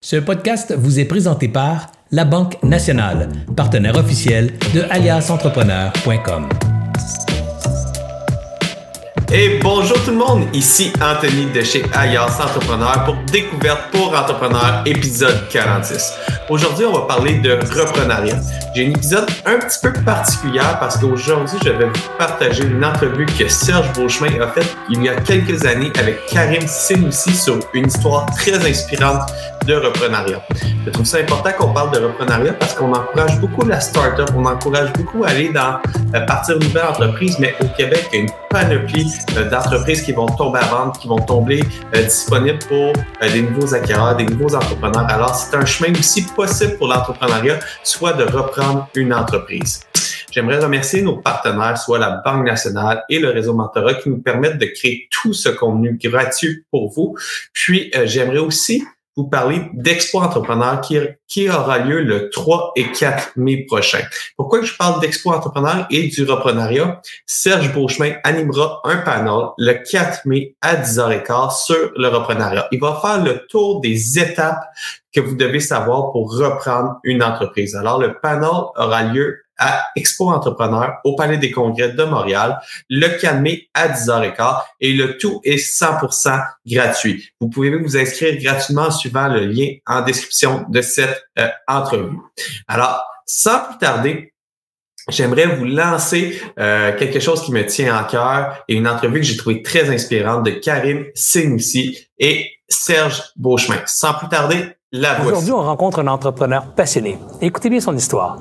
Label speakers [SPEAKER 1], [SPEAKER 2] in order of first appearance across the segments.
[SPEAKER 1] Ce podcast vous est présenté par La Banque Nationale, partenaire officiel de aliasentrepreneur.com.
[SPEAKER 2] Et bonjour tout le monde, ici Anthony de chez Alias Entrepreneur pour Découverte pour Entrepreneurs, épisode 46. Aujourd'hui, on va parler de reprenariat. J'ai un épisode un petit peu particulier parce qu'aujourd'hui, je vais vous partager une entrevue que Serge Beauchemin a faite il y a quelques années avec Karim Senoussi sur une histoire très inspirante de reprenariat. Je trouve ça important qu'on parle de reprenariat parce qu'on encourage beaucoup la start-up, on encourage beaucoup à aller dans euh, partir nouvelle entreprise, mais au Québec, il y a une panoplie euh, d'entreprises qui vont tomber à vendre, qui vont tomber euh, disponibles pour des nouveaux acquéreurs, des nouveaux entrepreneurs. Alors, c'est un chemin aussi possible pour l'entrepreneuriat, soit de reprendre une entreprise. J'aimerais remercier nos partenaires, soit la Banque nationale et le réseau Mentorat, qui nous permettent de créer tout ce contenu gratuit pour vous. Puis, j'aimerais aussi vous parler d'Expo Entrepreneur qui, aura lieu le 3 et 4 mai prochain. Pourquoi je parle d'Expo Entrepreneur et du reprenariat? Serge Beauchemin animera un panel le 4 mai à 10h15 sur le reprenariat. Il va faire le tour des étapes que vous devez savoir pour reprendre une entreprise. Alors, le panel aura lieu à Expo Entrepreneur au Palais des Congrès de Montréal le 4 mai à 10h15 et le tout est 100% gratuit. Vous pouvez vous inscrire gratuitement en suivant le lien en description de cette euh, entrevue. Alors, sans plus tarder, J'aimerais vous lancer euh, quelque chose qui me tient à cœur et une entrevue que j'ai trouvée très inspirante de Karim Senoussi et Serge Beauchemin. Sans plus tarder, la voici.
[SPEAKER 1] Aujourd'hui, on rencontre un entrepreneur passionné. Écoutez bien son histoire.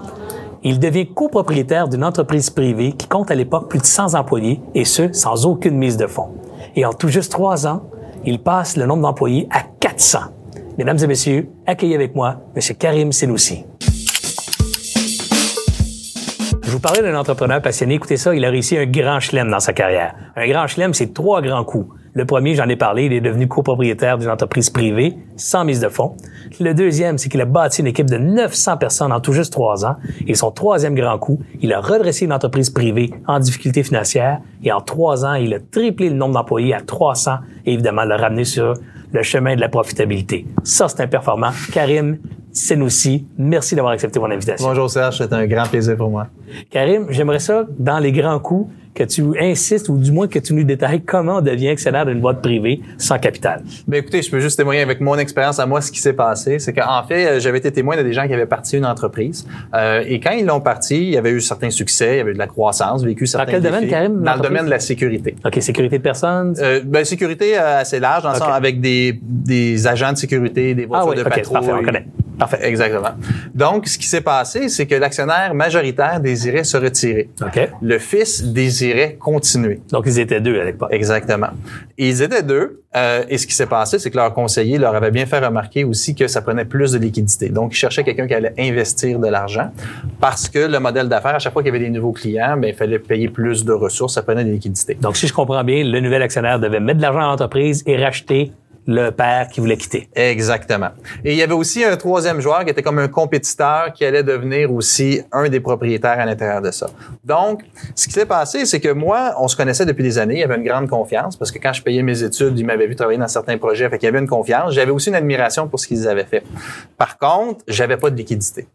[SPEAKER 1] Il devient copropriétaire d'une entreprise privée qui compte à l'époque plus de 100 employés, et ce, sans aucune mise de fonds. Et en tout juste trois ans, il passe le nombre d'employés à 400. Mesdames et messieurs, accueillez avec moi M. Karim Senoussi. Je vous parlais d'un entrepreneur passionné. Écoutez ça, il a réussi un grand chelem dans sa carrière. Un grand chelem, c'est trois grands coups. Le premier, j'en ai parlé, il est devenu copropriétaire d'une entreprise privée sans mise de fonds. Le deuxième, c'est qu'il a bâti une équipe de 900 personnes en tout juste trois ans. Et son troisième grand coup, il a redressé une entreprise privée en difficulté financière. Et en trois ans, il a triplé le nombre d'employés à 300 et évidemment l'a ramené sur le chemin de la profitabilité. Ça, c'est un performant. Karim, Senoussi, merci d'avoir accepté mon invitation.
[SPEAKER 3] Bonjour Serge, c'est un grand plaisir pour moi.
[SPEAKER 1] Karim, j'aimerais ça, dans les grands coups, que tu insistes ou du moins que tu nous détailles comment on devient actionnaire d'une boîte privée sans capital.
[SPEAKER 3] Ben écoutez, je peux juste témoigner avec mon expérience à moi ce qui s'est passé, c'est qu'en fait, euh, j'avais été témoin de des gens qui avaient parti une entreprise euh, et quand ils l'ont parti, il y avait eu certains succès, il y avait eu de la croissance, vécu certains
[SPEAKER 1] Dans quel domaine, Karim?
[SPEAKER 3] Dans le domaine de la sécurité.
[SPEAKER 1] OK, sécurité de personnes?
[SPEAKER 3] Euh, ben, sécurité euh, assez large, dans le sens avec des, des agents de sécurité, des voitures
[SPEAKER 1] ah, oui,
[SPEAKER 3] de
[SPEAKER 1] okay, Parfait, on connaît.
[SPEAKER 3] Parfait, exactement. Donc, ce qui s'est passé, c'est que l'actionnaire majoritaire désirait se retirer.
[SPEAKER 1] OK.
[SPEAKER 3] Le fils désirait continuer.
[SPEAKER 1] Donc, ils étaient deux à l'époque.
[SPEAKER 3] Exactement. ils étaient deux. Euh, et ce qui s'est passé, c'est que leur conseiller leur avait bien fait remarquer aussi que ça prenait plus de liquidité. Donc, ils cherchaient quelqu'un qui allait investir de l'argent parce que le modèle d'affaires, à chaque fois qu'il y avait des nouveaux clients, ben, il fallait payer plus de ressources, ça prenait de liquidité.
[SPEAKER 1] Donc, si je comprends bien, le nouvel actionnaire devait mettre de l'argent dans l'entreprise et racheter le père qui voulait quitter.
[SPEAKER 3] Exactement. Et il y avait aussi un troisième joueur qui était comme un compétiteur qui allait devenir aussi un des propriétaires à l'intérieur de ça. Donc, ce qui s'est passé, c'est que moi, on se connaissait depuis des années. Il y avait une grande confiance parce que quand je payais mes études, ils m'avaient vu travailler dans certains projets. Fait qu'il y avait une confiance. J'avais aussi une admiration pour ce qu'ils avaient fait. Par contre, j'avais pas de liquidité.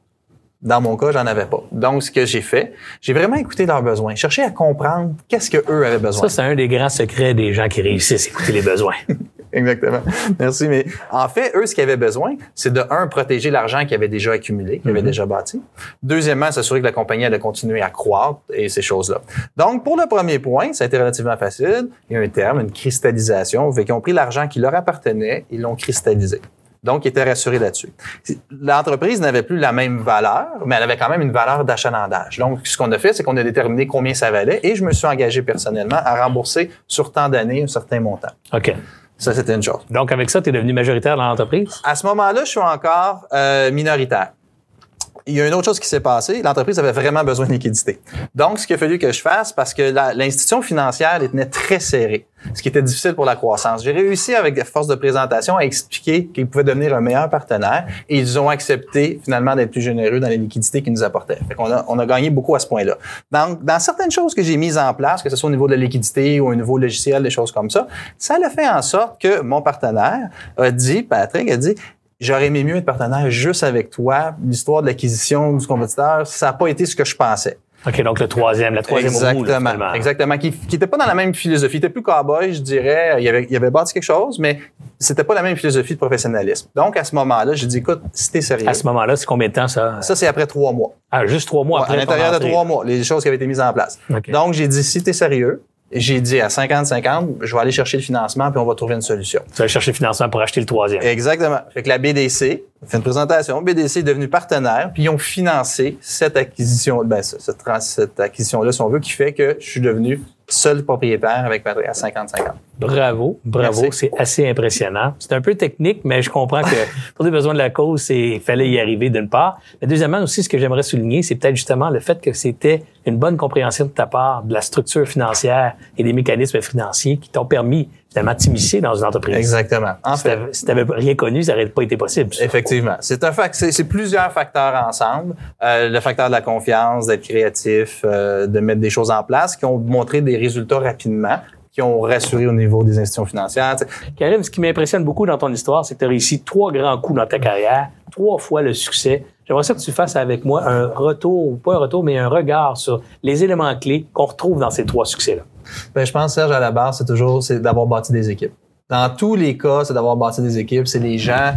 [SPEAKER 3] Dans mon cas, j'en avais pas. Donc, ce que j'ai fait, j'ai vraiment écouté leurs besoins, cherché à comprendre qu'est-ce que eux avaient besoin.
[SPEAKER 1] Ça, c'est un des grands secrets des gens qui réussissent, écouter les besoins.
[SPEAKER 3] Exactement. Merci. Mais en fait, eux, ce qu'ils avaient besoin, c'est de, un, protéger l'argent qu'ils avaient déjà accumulé, qu'ils avaient mm-hmm. déjà bâti. Deuxièmement, s'assurer que la compagnie allait continuer à croître et ces choses-là. Donc, pour le premier point, ça a été relativement facile. Il y a un terme, une cristallisation. Fait qu'ils ont pris l'argent qui leur appartenait, ils l'ont cristallisé. Donc, ils étaient rassurés là-dessus. L'entreprise n'avait plus la même valeur, mais elle avait quand même une valeur d'achalandage. Donc, ce qu'on a fait, c'est qu'on a déterminé combien ça valait et je me suis engagé personnellement à rembourser sur tant d'années un certain montant.
[SPEAKER 1] OK.
[SPEAKER 3] Ça, c'était une chose.
[SPEAKER 1] Donc, avec ça, tu es devenu majoritaire dans l'entreprise?
[SPEAKER 3] À ce moment-là, je suis encore euh, minoritaire il y a une autre chose qui s'est passée. L'entreprise avait vraiment besoin de liquidité. Donc, ce qu'il a fallu que je fasse, parce que l'institution financière était très serrée, ce qui était difficile pour la croissance. J'ai réussi, avec des forces de présentation, à expliquer qu'ils pouvaient devenir un meilleur partenaire et ils ont accepté, finalement, d'être plus généreux dans les liquidités qu'ils nous apportaient. Fait qu'on a, on a gagné beaucoup à ce point-là. Donc, dans certaines choses que j'ai mises en place, que ce soit au niveau de la liquidité ou au niveau logiciel, des choses comme ça, ça a fait en sorte que mon partenaire a dit, Patrick a dit, j'aurais aimé mieux être partenaire juste avec toi. L'histoire de l'acquisition du compétiteur, ça n'a pas été ce que je pensais.
[SPEAKER 1] OK, donc le troisième, la troisième
[SPEAKER 3] Exactement.
[SPEAKER 1] roue, là, finalement.
[SPEAKER 3] Exactement. Qui, qui était pas dans la même philosophie. Il était plus cowboy, je dirais. Il avait, il avait bâti quelque chose, mais c'était pas la même philosophie de professionnalisme. Donc, à ce moment-là, j'ai dit, écoute, si t'es sérieux.
[SPEAKER 1] À ce moment-là, c'est combien de temps ça?
[SPEAKER 3] Ça, c'est après trois mois.
[SPEAKER 1] Ah, juste trois mois
[SPEAKER 3] Ouais,
[SPEAKER 1] après.
[SPEAKER 3] à l'intérieur de trois mois, les choses qui avaient été mises en place.
[SPEAKER 1] OK.
[SPEAKER 3] Donc, j'ai dit, si t'es sérieux, j'ai dit à 50-50, je vais aller chercher le financement puis on va trouver une solution.
[SPEAKER 1] Tu vas chercher le financement pour acheter le troisième.
[SPEAKER 3] Exactement. Fait que la BDC fait une présentation. BDC est devenu partenaire, puis ils ont financé cette acquisition, ben, cette acquisition-là, si on veut, qui fait que je suis devenu seul propriétaire avec Patrick à 50-50.
[SPEAKER 1] Bravo, bravo, c'est assez impressionnant. C'est un peu technique, mais je comprends que pour les besoins de la cause, c'est il fallait y arriver d'une part. Mais deuxièmement aussi, ce que j'aimerais souligner, c'est peut-être justement le fait que c'était une bonne compréhension de ta part de la structure financière et des mécanismes financiers qui t'ont permis finalement t'immiscer dans une entreprise.
[SPEAKER 3] Exactement. En
[SPEAKER 1] Si
[SPEAKER 3] fait,
[SPEAKER 1] t'avais- si t'avais rien connu, ça n'aurait pas été possible. ça.
[SPEAKER 3] Effectivement. C'est un fac- c'est plusieurs facteurs ensemble. Euh, le facteur de la confiance, d'être créatif, euh, de mettre des choses en place qui ont montré des résultats rapidement, qui ont rassuré au niveau des institutions financières.
[SPEAKER 1] Karim, ce qui m'impressionne beaucoup dans ton histoire, c'est que tu as réussi trois grands coups dans ta carrière, trois fois le succès. J'aimerais ça que tu fasses avec moi un retour, ou pas un retour, mais un regard sur les éléments clés qu'on retrouve dans ces trois succès-là.
[SPEAKER 3] Ben, je pense, Serge, à la base, c'est toujours c'est d'avoir bâti des équipes. Dans tous les cas, c'est d'avoir bâti des équipes. C'est les gens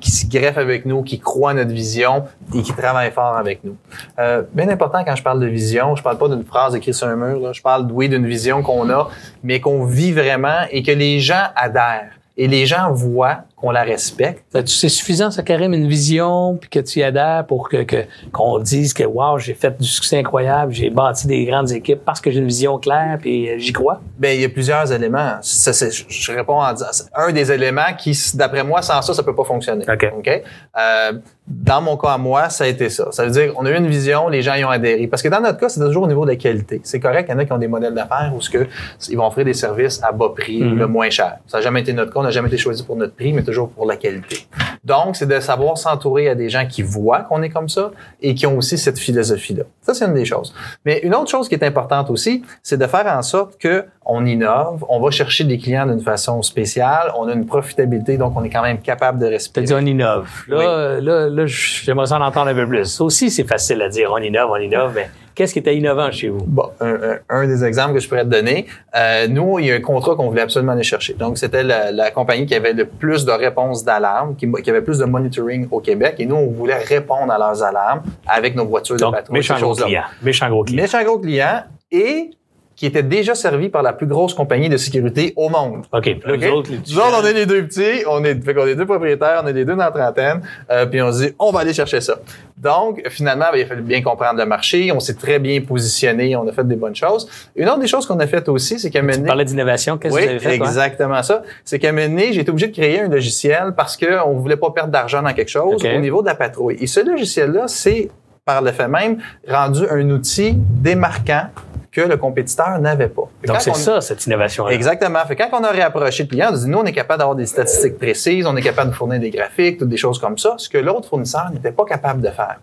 [SPEAKER 3] qui se greffent avec nous, qui croient à notre vision et qui travaillent fort avec nous. Euh, bien important quand je parle de vision, je parle pas d'une phrase écrite sur un mur. Là. Je parle, oui, d'une vision qu'on a, mais qu'on vit vraiment et que les gens adhèrent. Et les gens voient qu'on la respecte.
[SPEAKER 1] C'est suffisant, ça, Karim, une vision, puis que tu y adhères pour que que- qu'on dise que, wow, j'ai fait du succès incroyable, j'ai bâti des grandes équipes parce que j'ai une vision claire, puis euh, j'y crois.
[SPEAKER 3] Ben, il y a plusieurs éléments. Ça, c'est- je- réponds en disant, un des éléments qui, d'après moi, sans ça, ça peut pas fonctionner.
[SPEAKER 1] OK.
[SPEAKER 3] Euh, dans mon cas à moi, ça a été ça. Ça veut dire, on a eu une vision, les gens y ont adhéré. Parce que dans notre cas, c'est toujours au niveau de la qualité. C'est correct, il y en a qui ont des modèles d'affaires où ce que, ils vont offrir des services à bas prix,
[SPEAKER 1] Mhm.
[SPEAKER 3] le moins cher. Ça n'a jamais été notre cas, n'a jamais été choisi pour notre prix, mais toujours pour la qualité. Donc, c'est de savoir s'entourer à des gens qui voient qu'on est comme ça et qui ont aussi cette philosophie-là. Ça, c'est une des choses. Mais une autre chose qui est importante aussi, c'est de faire en sorte que on innove, on va chercher des clients d'une façon spéciale, on a une profitabilité, donc on est quand même capable de
[SPEAKER 1] Tu
[SPEAKER 3] respirer.
[SPEAKER 1] dit on innove. Là, là, là, j'aimerais en entendre un peu plus. Ça aussi, c'est facile à dire, on innove, on innove, mais qu'est-ce qui était innovant chez vous?
[SPEAKER 3] Bon, un, un- un des exemples que je pourrais te donner, euh, nous, il y a un contrat qu'on voulait absolument aller chercher. Donc, c'était la, la compagnie qui avait le plus de réponses d'alarme, qui, qui avait plus de monitoring au Québec, et nous, on voulait répondre à leurs alarmes avec nos voitures de
[SPEAKER 1] Donc,
[SPEAKER 3] patrouille.
[SPEAKER 1] méchant gros client. Méchant gros client.
[SPEAKER 3] Méchant gros client et qui était déjà servi par la plus grosse compagnie de sécurité au monde.
[SPEAKER 1] OK. Puis là,
[SPEAKER 3] OK?
[SPEAKER 1] nous autres, les
[SPEAKER 3] Nous autres, on est les deux petits, on est, fait qu'on est deux propriétaires, on est les deux dans la trentaine, euh, puis on se dit, on va aller chercher ça. Donc, finalement, ben, il a fallu bien comprendre le marché, on s'est très bien positionné, on a fait des bonnes choses. Une autre des choses qu'on a faites aussi, c'est qu'à
[SPEAKER 1] Tu
[SPEAKER 3] mener...
[SPEAKER 1] parlais d'innovation. Qu'est-ce
[SPEAKER 3] Oui,
[SPEAKER 1] que vous avez fait? toi?
[SPEAKER 3] exactement ça. C'est qu'à donné, j'ai été obligé de créer un logiciel parce qu'on ne voulait pas perdre d'argent dans quelque chose au niveau de la patrouille. Et ce logiciel-là, c'est, par le fait même, rendu un outil démarquant que le compétiteur n'avait pas. Fait
[SPEAKER 1] Donc, c'est
[SPEAKER 3] on-
[SPEAKER 1] ça, cette innovation-là.
[SPEAKER 3] Exactement. Fait quand on a réapproché le client, on a dit, nous, on est capable d'avoir des statistiques précises, on est capable de fournir des graphiques, toutes des choses comme ça, ce que l'autre fournisseur n'était pas capable de faire.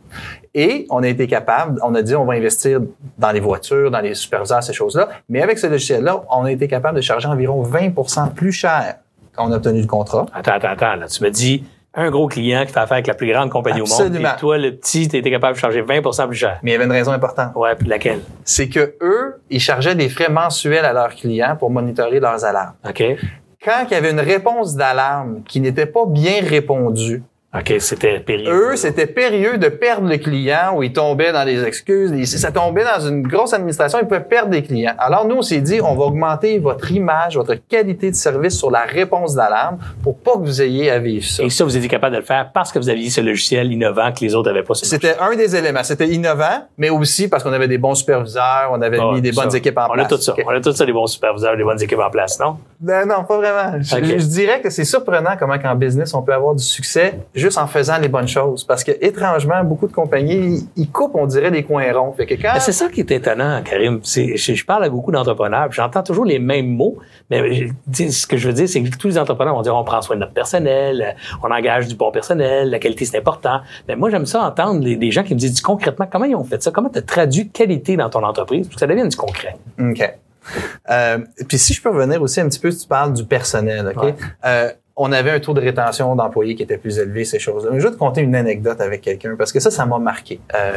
[SPEAKER 3] Et on a été capable, on a dit, on va investir dans les voitures, dans les superviseurs, ces choses-là. Mais avec ce logiciel-là, on a été capable de charger environ 20% plus cher quand on a obtenu le contrat.
[SPEAKER 1] Attends, attends, attends. Là, tu me dis un gros client qui fait affaire avec la plus grande compagnie au monde. Et toi, le petit, tu étais capable de charger 20% plus cher.
[SPEAKER 3] Mais il y avait une raison importante.
[SPEAKER 1] Ouais, puis laquelle?
[SPEAKER 3] C'est que eux, ils chargeaient des frais mensuels à leurs clients pour monitorer leurs alarmes.
[SPEAKER 1] OK.
[SPEAKER 3] Quand il y avait une réponse d'alarme qui n'était pas bien répondue,
[SPEAKER 1] OK, c'était périlleux.
[SPEAKER 3] Eux, c'était périlleux de perdre le client où ils tombaient dans les excuses. Les- Ça tombait dans une grosse administration, ils pouvaient perdre des clients. Alors, nous, on s'est dit, on va augmenter votre image, votre qualité de service sur la réponse d'alarme pour pas que vous ayez à vivre ça.
[SPEAKER 1] Et ça, vous étiez capable de le faire parce que vous aviez ce logiciel innovant que les autres n'avaient pas.
[SPEAKER 3] C'était un des éléments. C'était innovant, mais aussi parce qu'on avait des bons superviseurs, on avait mis des
[SPEAKER 1] ça.
[SPEAKER 3] bonnes équipes en
[SPEAKER 1] on
[SPEAKER 3] place.
[SPEAKER 1] a tout ça. On a tout ça, des bons superviseurs, des bonnes équipes en place, non?
[SPEAKER 3] Ben non, pas vraiment. Je, je dirais que c'est surprenant comment qu'en business, on peut avoir du succès juste en faisant les bonnes choses. Parce que, étrangement, beaucoup de compagnies, ils, coupent, on dirait, des coins ronds. Fait que quand...
[SPEAKER 1] C'est ça qui est étonnant, Karim. C'est- Je, je parle à beaucoup d'entrepreneurs, j'entends toujours les mêmes mots, mais je- ce que je veux dire, c'est que tous les entrepreneurs vont dire on prend soin de notre personnel, euh, on engage du bon personnel, la qualité c'est important. Mais moi, j'aime ça entendre des gens qui me disent concrètement comment ils ont fait ça, comment tu as traduit qualité dans ton entreprise pour que ça devienne du concret?
[SPEAKER 3] OK. Euh, puis si je peux revenir aussi un petit peu, tu parles du personnel, OK?
[SPEAKER 1] Ouais.
[SPEAKER 3] Euh, on avait un taux de rétention d'employés qui était plus élevé, ces choses-là. Je vais te conter une anecdote avec quelqu'un parce que ça, ça m'a marqué. Euh,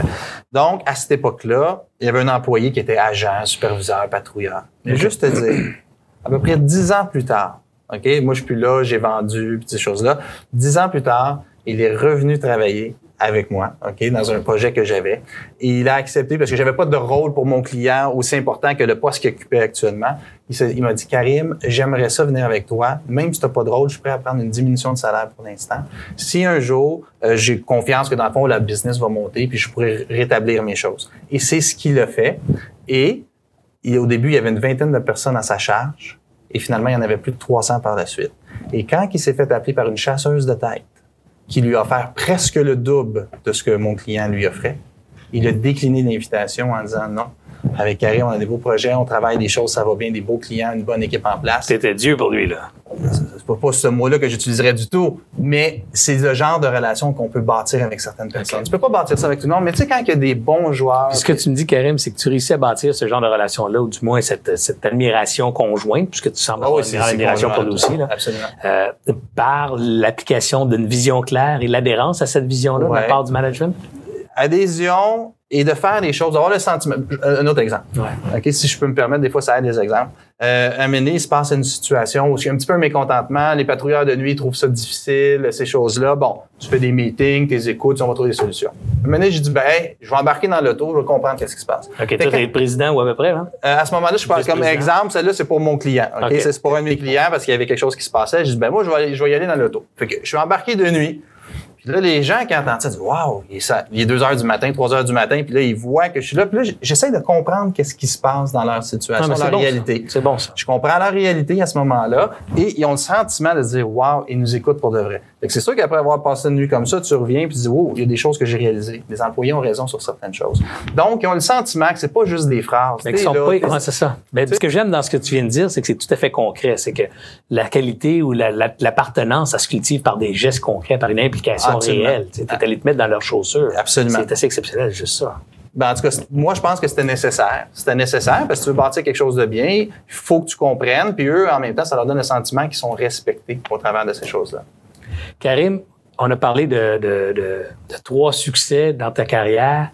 [SPEAKER 3] donc, à cette époque-là, il y avait un employé qui était agent, superviseur, patrouilleur. Mais juste te dire, à peu près dix ans plus tard, OK, moi, je suis plus là, j'ai vendu, ces choses-là. Dix ans plus tard, il est revenu travailler avec moi, OK, dans un projet que j'avais. Et il a accepté parce que j'avais pas de rôle pour mon client aussi important que le poste qu'il occupait actuellement. Il, m'a dit, Karim, j'aimerais ça venir avec toi. Même si tu pas de rôle, je suis prêt à prendre une diminution de salaire pour l'instant. Si un jour, euh, j'ai confiance que dans le fond, la business va monter puis je pourrais rétablir mes choses. Et c'est ce qu'il a fait. Et au début, il y avait une vingtaine de personnes à sa charge. Et finalement, il y en avait plus de 300 par la suite. Et quand il s'est fait appeler par une chasseuse de tête, qui lui a offert presque le double de ce que mon client lui offrait. Il a décliné l'invitation en disant non. Avec Karim, on a des beaux projets, on travaille des choses, ça va bien, des beaux clients, une bonne équipe en place.
[SPEAKER 1] C'était Dieu pour lui, là.
[SPEAKER 3] C'est pas, pas ce mot-là que j'utiliserais du tout, mais c'est le genre de relation qu'on peut bâtir avec certaines personnes. Tu peux pas bâtir ça avec tout le monde, mais tu sais, quand il y a des bons joueurs.
[SPEAKER 1] Puis ce que tu me dis, Karim, c'est que tu réussis à bâtir ce genre de relation-là, ou du moins cette, cette admiration conjointe, puisque tu sembles
[SPEAKER 3] Ah
[SPEAKER 1] avoir une admiration pour lui aussi, là.
[SPEAKER 3] Absolument.
[SPEAKER 1] Euh, par l'application d'une vision claire et l'adhérence à cette vision-là de la part du management?
[SPEAKER 3] Adhésion et de faire des choses, d'avoir le sentiment. Euh, Un autre exemple.
[SPEAKER 1] Ouais.
[SPEAKER 3] OK, si je peux me permettre, des fois, ça aide des exemples. Euh, à donné, il se passe une situation où il y a un petit peu un mécontentement, les patrouilleurs de nuit trouvent ça difficile, ces choses-là. Bon, tu fais des meetings, tu les écoutes, on va trouver des solutions. À un moment donné, j'ai dit, ben, hey, je vais embarquer dans l'auto, je vais comprendre qu'est-ce qui se passe.
[SPEAKER 1] OK, toi, t'es président ou à peu près, hein?
[SPEAKER 3] euh, à ce moment-là, je parle comme exemple, celle-là, c'est pour mon client. OK? C'est pour un de mes clients parce qu'il y avait quelque chose qui se passait. Je dis, ben, moi, je vais, je vais y aller dans l'auto. Fait que je suis embarqué de nuit. Puis là, les gens qui entendent ça disent, waouh, il est ça- il est 2 heures du matin, 3 heures du matin. Puis là, ils voient que je suis là. Puis là, j'essaie de comprendre qu'est-ce qui se passe dans leur situation,
[SPEAKER 1] Ah,
[SPEAKER 3] leur
[SPEAKER 1] bon,
[SPEAKER 3] réalité.
[SPEAKER 1] C'est bon, ça.
[SPEAKER 3] Je comprends la réalité à ce moment-là et ils ont le sentiment de dire Waouh, ils nous écoutent pour de vrai. C'est sûr qu'après avoir passé une nuit comme ça, tu reviens et tu dis Wow, il y a des choses que j'ai réalisées. Les employés ont raison sur certaines choses. Donc, ils ont le sentiment que c'est pas juste des phrases.
[SPEAKER 1] Mais sont
[SPEAKER 3] là,
[SPEAKER 1] pas, ouais, c'est ça. Mais ce que j'aime dans ce que tu viens de dire, c'est que c'est tout à fait concret. C'est que la qualité ou la- la- l'appartenance, ça se cultive par des gestes concrets, par une implication
[SPEAKER 3] Absolument.
[SPEAKER 1] réelle. Tu es allé te mettre dans leurs chaussures.
[SPEAKER 3] Absolument.
[SPEAKER 1] C'est assez exceptionnel, juste ça.
[SPEAKER 3] Ben, en tout cas, moi, je pense que c'était nécessaire. C'était nécessaire parce que tu veux bâtir quelque chose de bien, il faut que tu comprennes. Puis eux, en même temps, ça leur donne le sentiment qu'ils sont respectés au travers de ces choses-là.
[SPEAKER 1] Karim, on a parlé de, de- de- de trois succès dans ta carrière.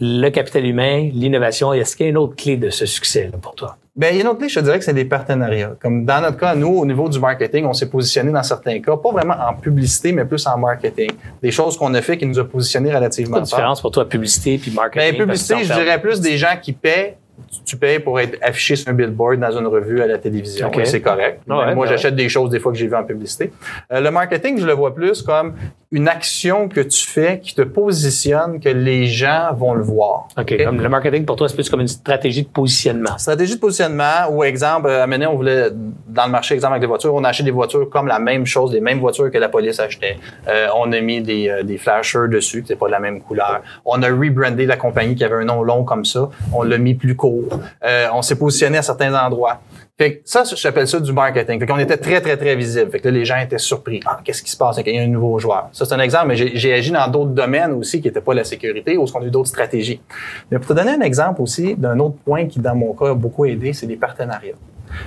[SPEAKER 1] Le capital humain, l'innovation. Est-ce qu'il y a une autre clé de ce succès-là pour toi?
[SPEAKER 3] Ben, il y a une autre clé, je te dirais que c'est des partenariats. Comme dans notre cas, nous, au niveau du marketing, on s'est positionné dans certains cas, pas vraiment en publicité, mais plus en marketing. Des choses qu'on a fait qui nous a positionnés
[SPEAKER 1] Quelle
[SPEAKER 3] relativement fort.
[SPEAKER 1] différence pour toi, publicité puis marketing?
[SPEAKER 3] Ben, publicité, je dirais plus des gens qui paient. Tu- payes pour être affiché sur un billboard dans une revue à la télévision.
[SPEAKER 1] OK.
[SPEAKER 3] et C'est correct.
[SPEAKER 1] Ouais,
[SPEAKER 3] Même moi,
[SPEAKER 1] ben
[SPEAKER 3] j'achète des choses des fois que j'ai vues en publicité. Euh, le marketing, je le vois plus comme une action que tu fais qui te positionne, que les gens vont le voir.
[SPEAKER 1] OK. Comme le marketing, pour toi, c'est plus comme une stratégie de positionnement.
[SPEAKER 3] Stratégie de positionnement ou exemple, euh, à donné, on voulait, dans le marché, exemple avec les voitures, on a acheté des voitures comme la même chose, les mêmes voitures que la police achetait. Euh, on a mis des, euh, des flashers dessus, c'est pas de la même couleur. On a rebrandé la compagnie qui avait un nom long comme ça. On l'a mis plus court. Euh, on s'est positionné à certains endroits. Fait que ça, j'appelle ça du marketing. Fait qu'on était très, très, très visible. Fait que là, les gens étaient surpris. Ah, qu'est-ce qui se passe? Il y a un nouveau joueur? Ça, c'est un exemple, mais j'ai agi dans d'autres domaines aussi qui n'étaient pas la sécurité ou qu'on a eu d'autres stratégies. Mais pour te donner un exemple aussi d'un autre point qui, dans mon cas, a beaucoup aidé, c'est les partenariats.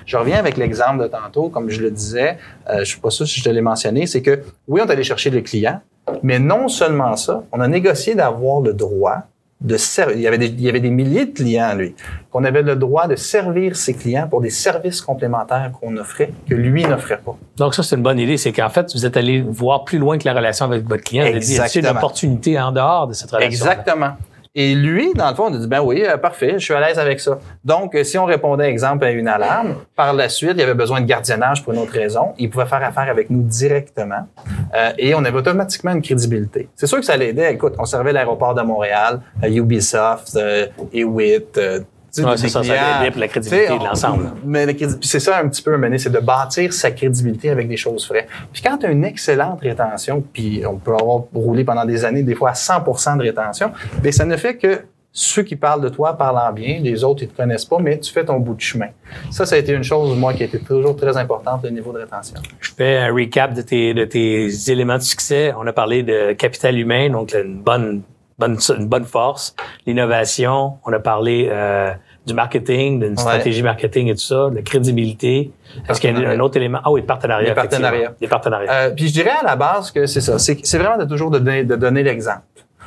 [SPEAKER 3] Je reviens avec l'exemple de tantôt, comme je le disais, euh, je suis pas sûr si je te l'ai mentionné, c'est que oui, on est allé chercher le client, mais non seulement ça, on a négocié d'avoir le droit de. Il y avait des, il y avait des milliers de clients, lui, qu'on avait le droit de servir ses clients pour des services complémentaires qu'on offrait, que lui n'offrait pas.
[SPEAKER 1] Donc, ça, c'est une bonne idée. C'est qu'en fait, vous êtes allé voir plus loin que la relation avec votre client. Vous avez dit, y a une opportunité en dehors de cette relation?
[SPEAKER 3] Exactement. Et lui, dans le fond, on a dit, ben oui, euh, parfait, je suis à l'aise avec ça. Donc, euh, si on répondait, exemple, à une alarme, par la suite, il y avait besoin de gardiennage pour une autre raison, il pouvait faire affaire avec nous directement euh, et on avait automatiquement une crédibilité. C'est sûr que ça l'aidait. Écoute, on servait l'aéroport de Montréal, euh, Ubisoft, euh,
[SPEAKER 1] Ouais, c'est ça, ça
[SPEAKER 3] clients.
[SPEAKER 1] aidait pour la crédibilité de l'ensemble.
[SPEAKER 3] Mais la c'est ça un petit peu, mener, c'est de bâtir sa crédibilité avec des choses vraies. Puis quand tu as une excellente rétention, puis on peut avoir roulé pendant des années, des fois à 100 de rétention, bien, ça ne fait que ceux qui parlent de toi parlent en bien, les autres, ils te connaissent pas, mais tu fais ton bout de chemin. Ça, ça a été une chose, moi, qui a été toujours très importante, le niveau de rétention.
[SPEAKER 1] Je fais un recap de tes, de tes éléments de succès. On a parlé de capital humain, donc une bonne, bonne, une bonne force. L'innovation, on a parlé euh, du marketing, d'une stratégie marketing et tout ça, de la crédibilité. Est-ce qu'il y a un autre élément? Ah oui, le partenariat.
[SPEAKER 3] Les partenariats.
[SPEAKER 1] Des partenariats.
[SPEAKER 3] Euh, puis je dirais à la base que c'est ça. C'est vraiment de toujours de donner, de donner l'exemple.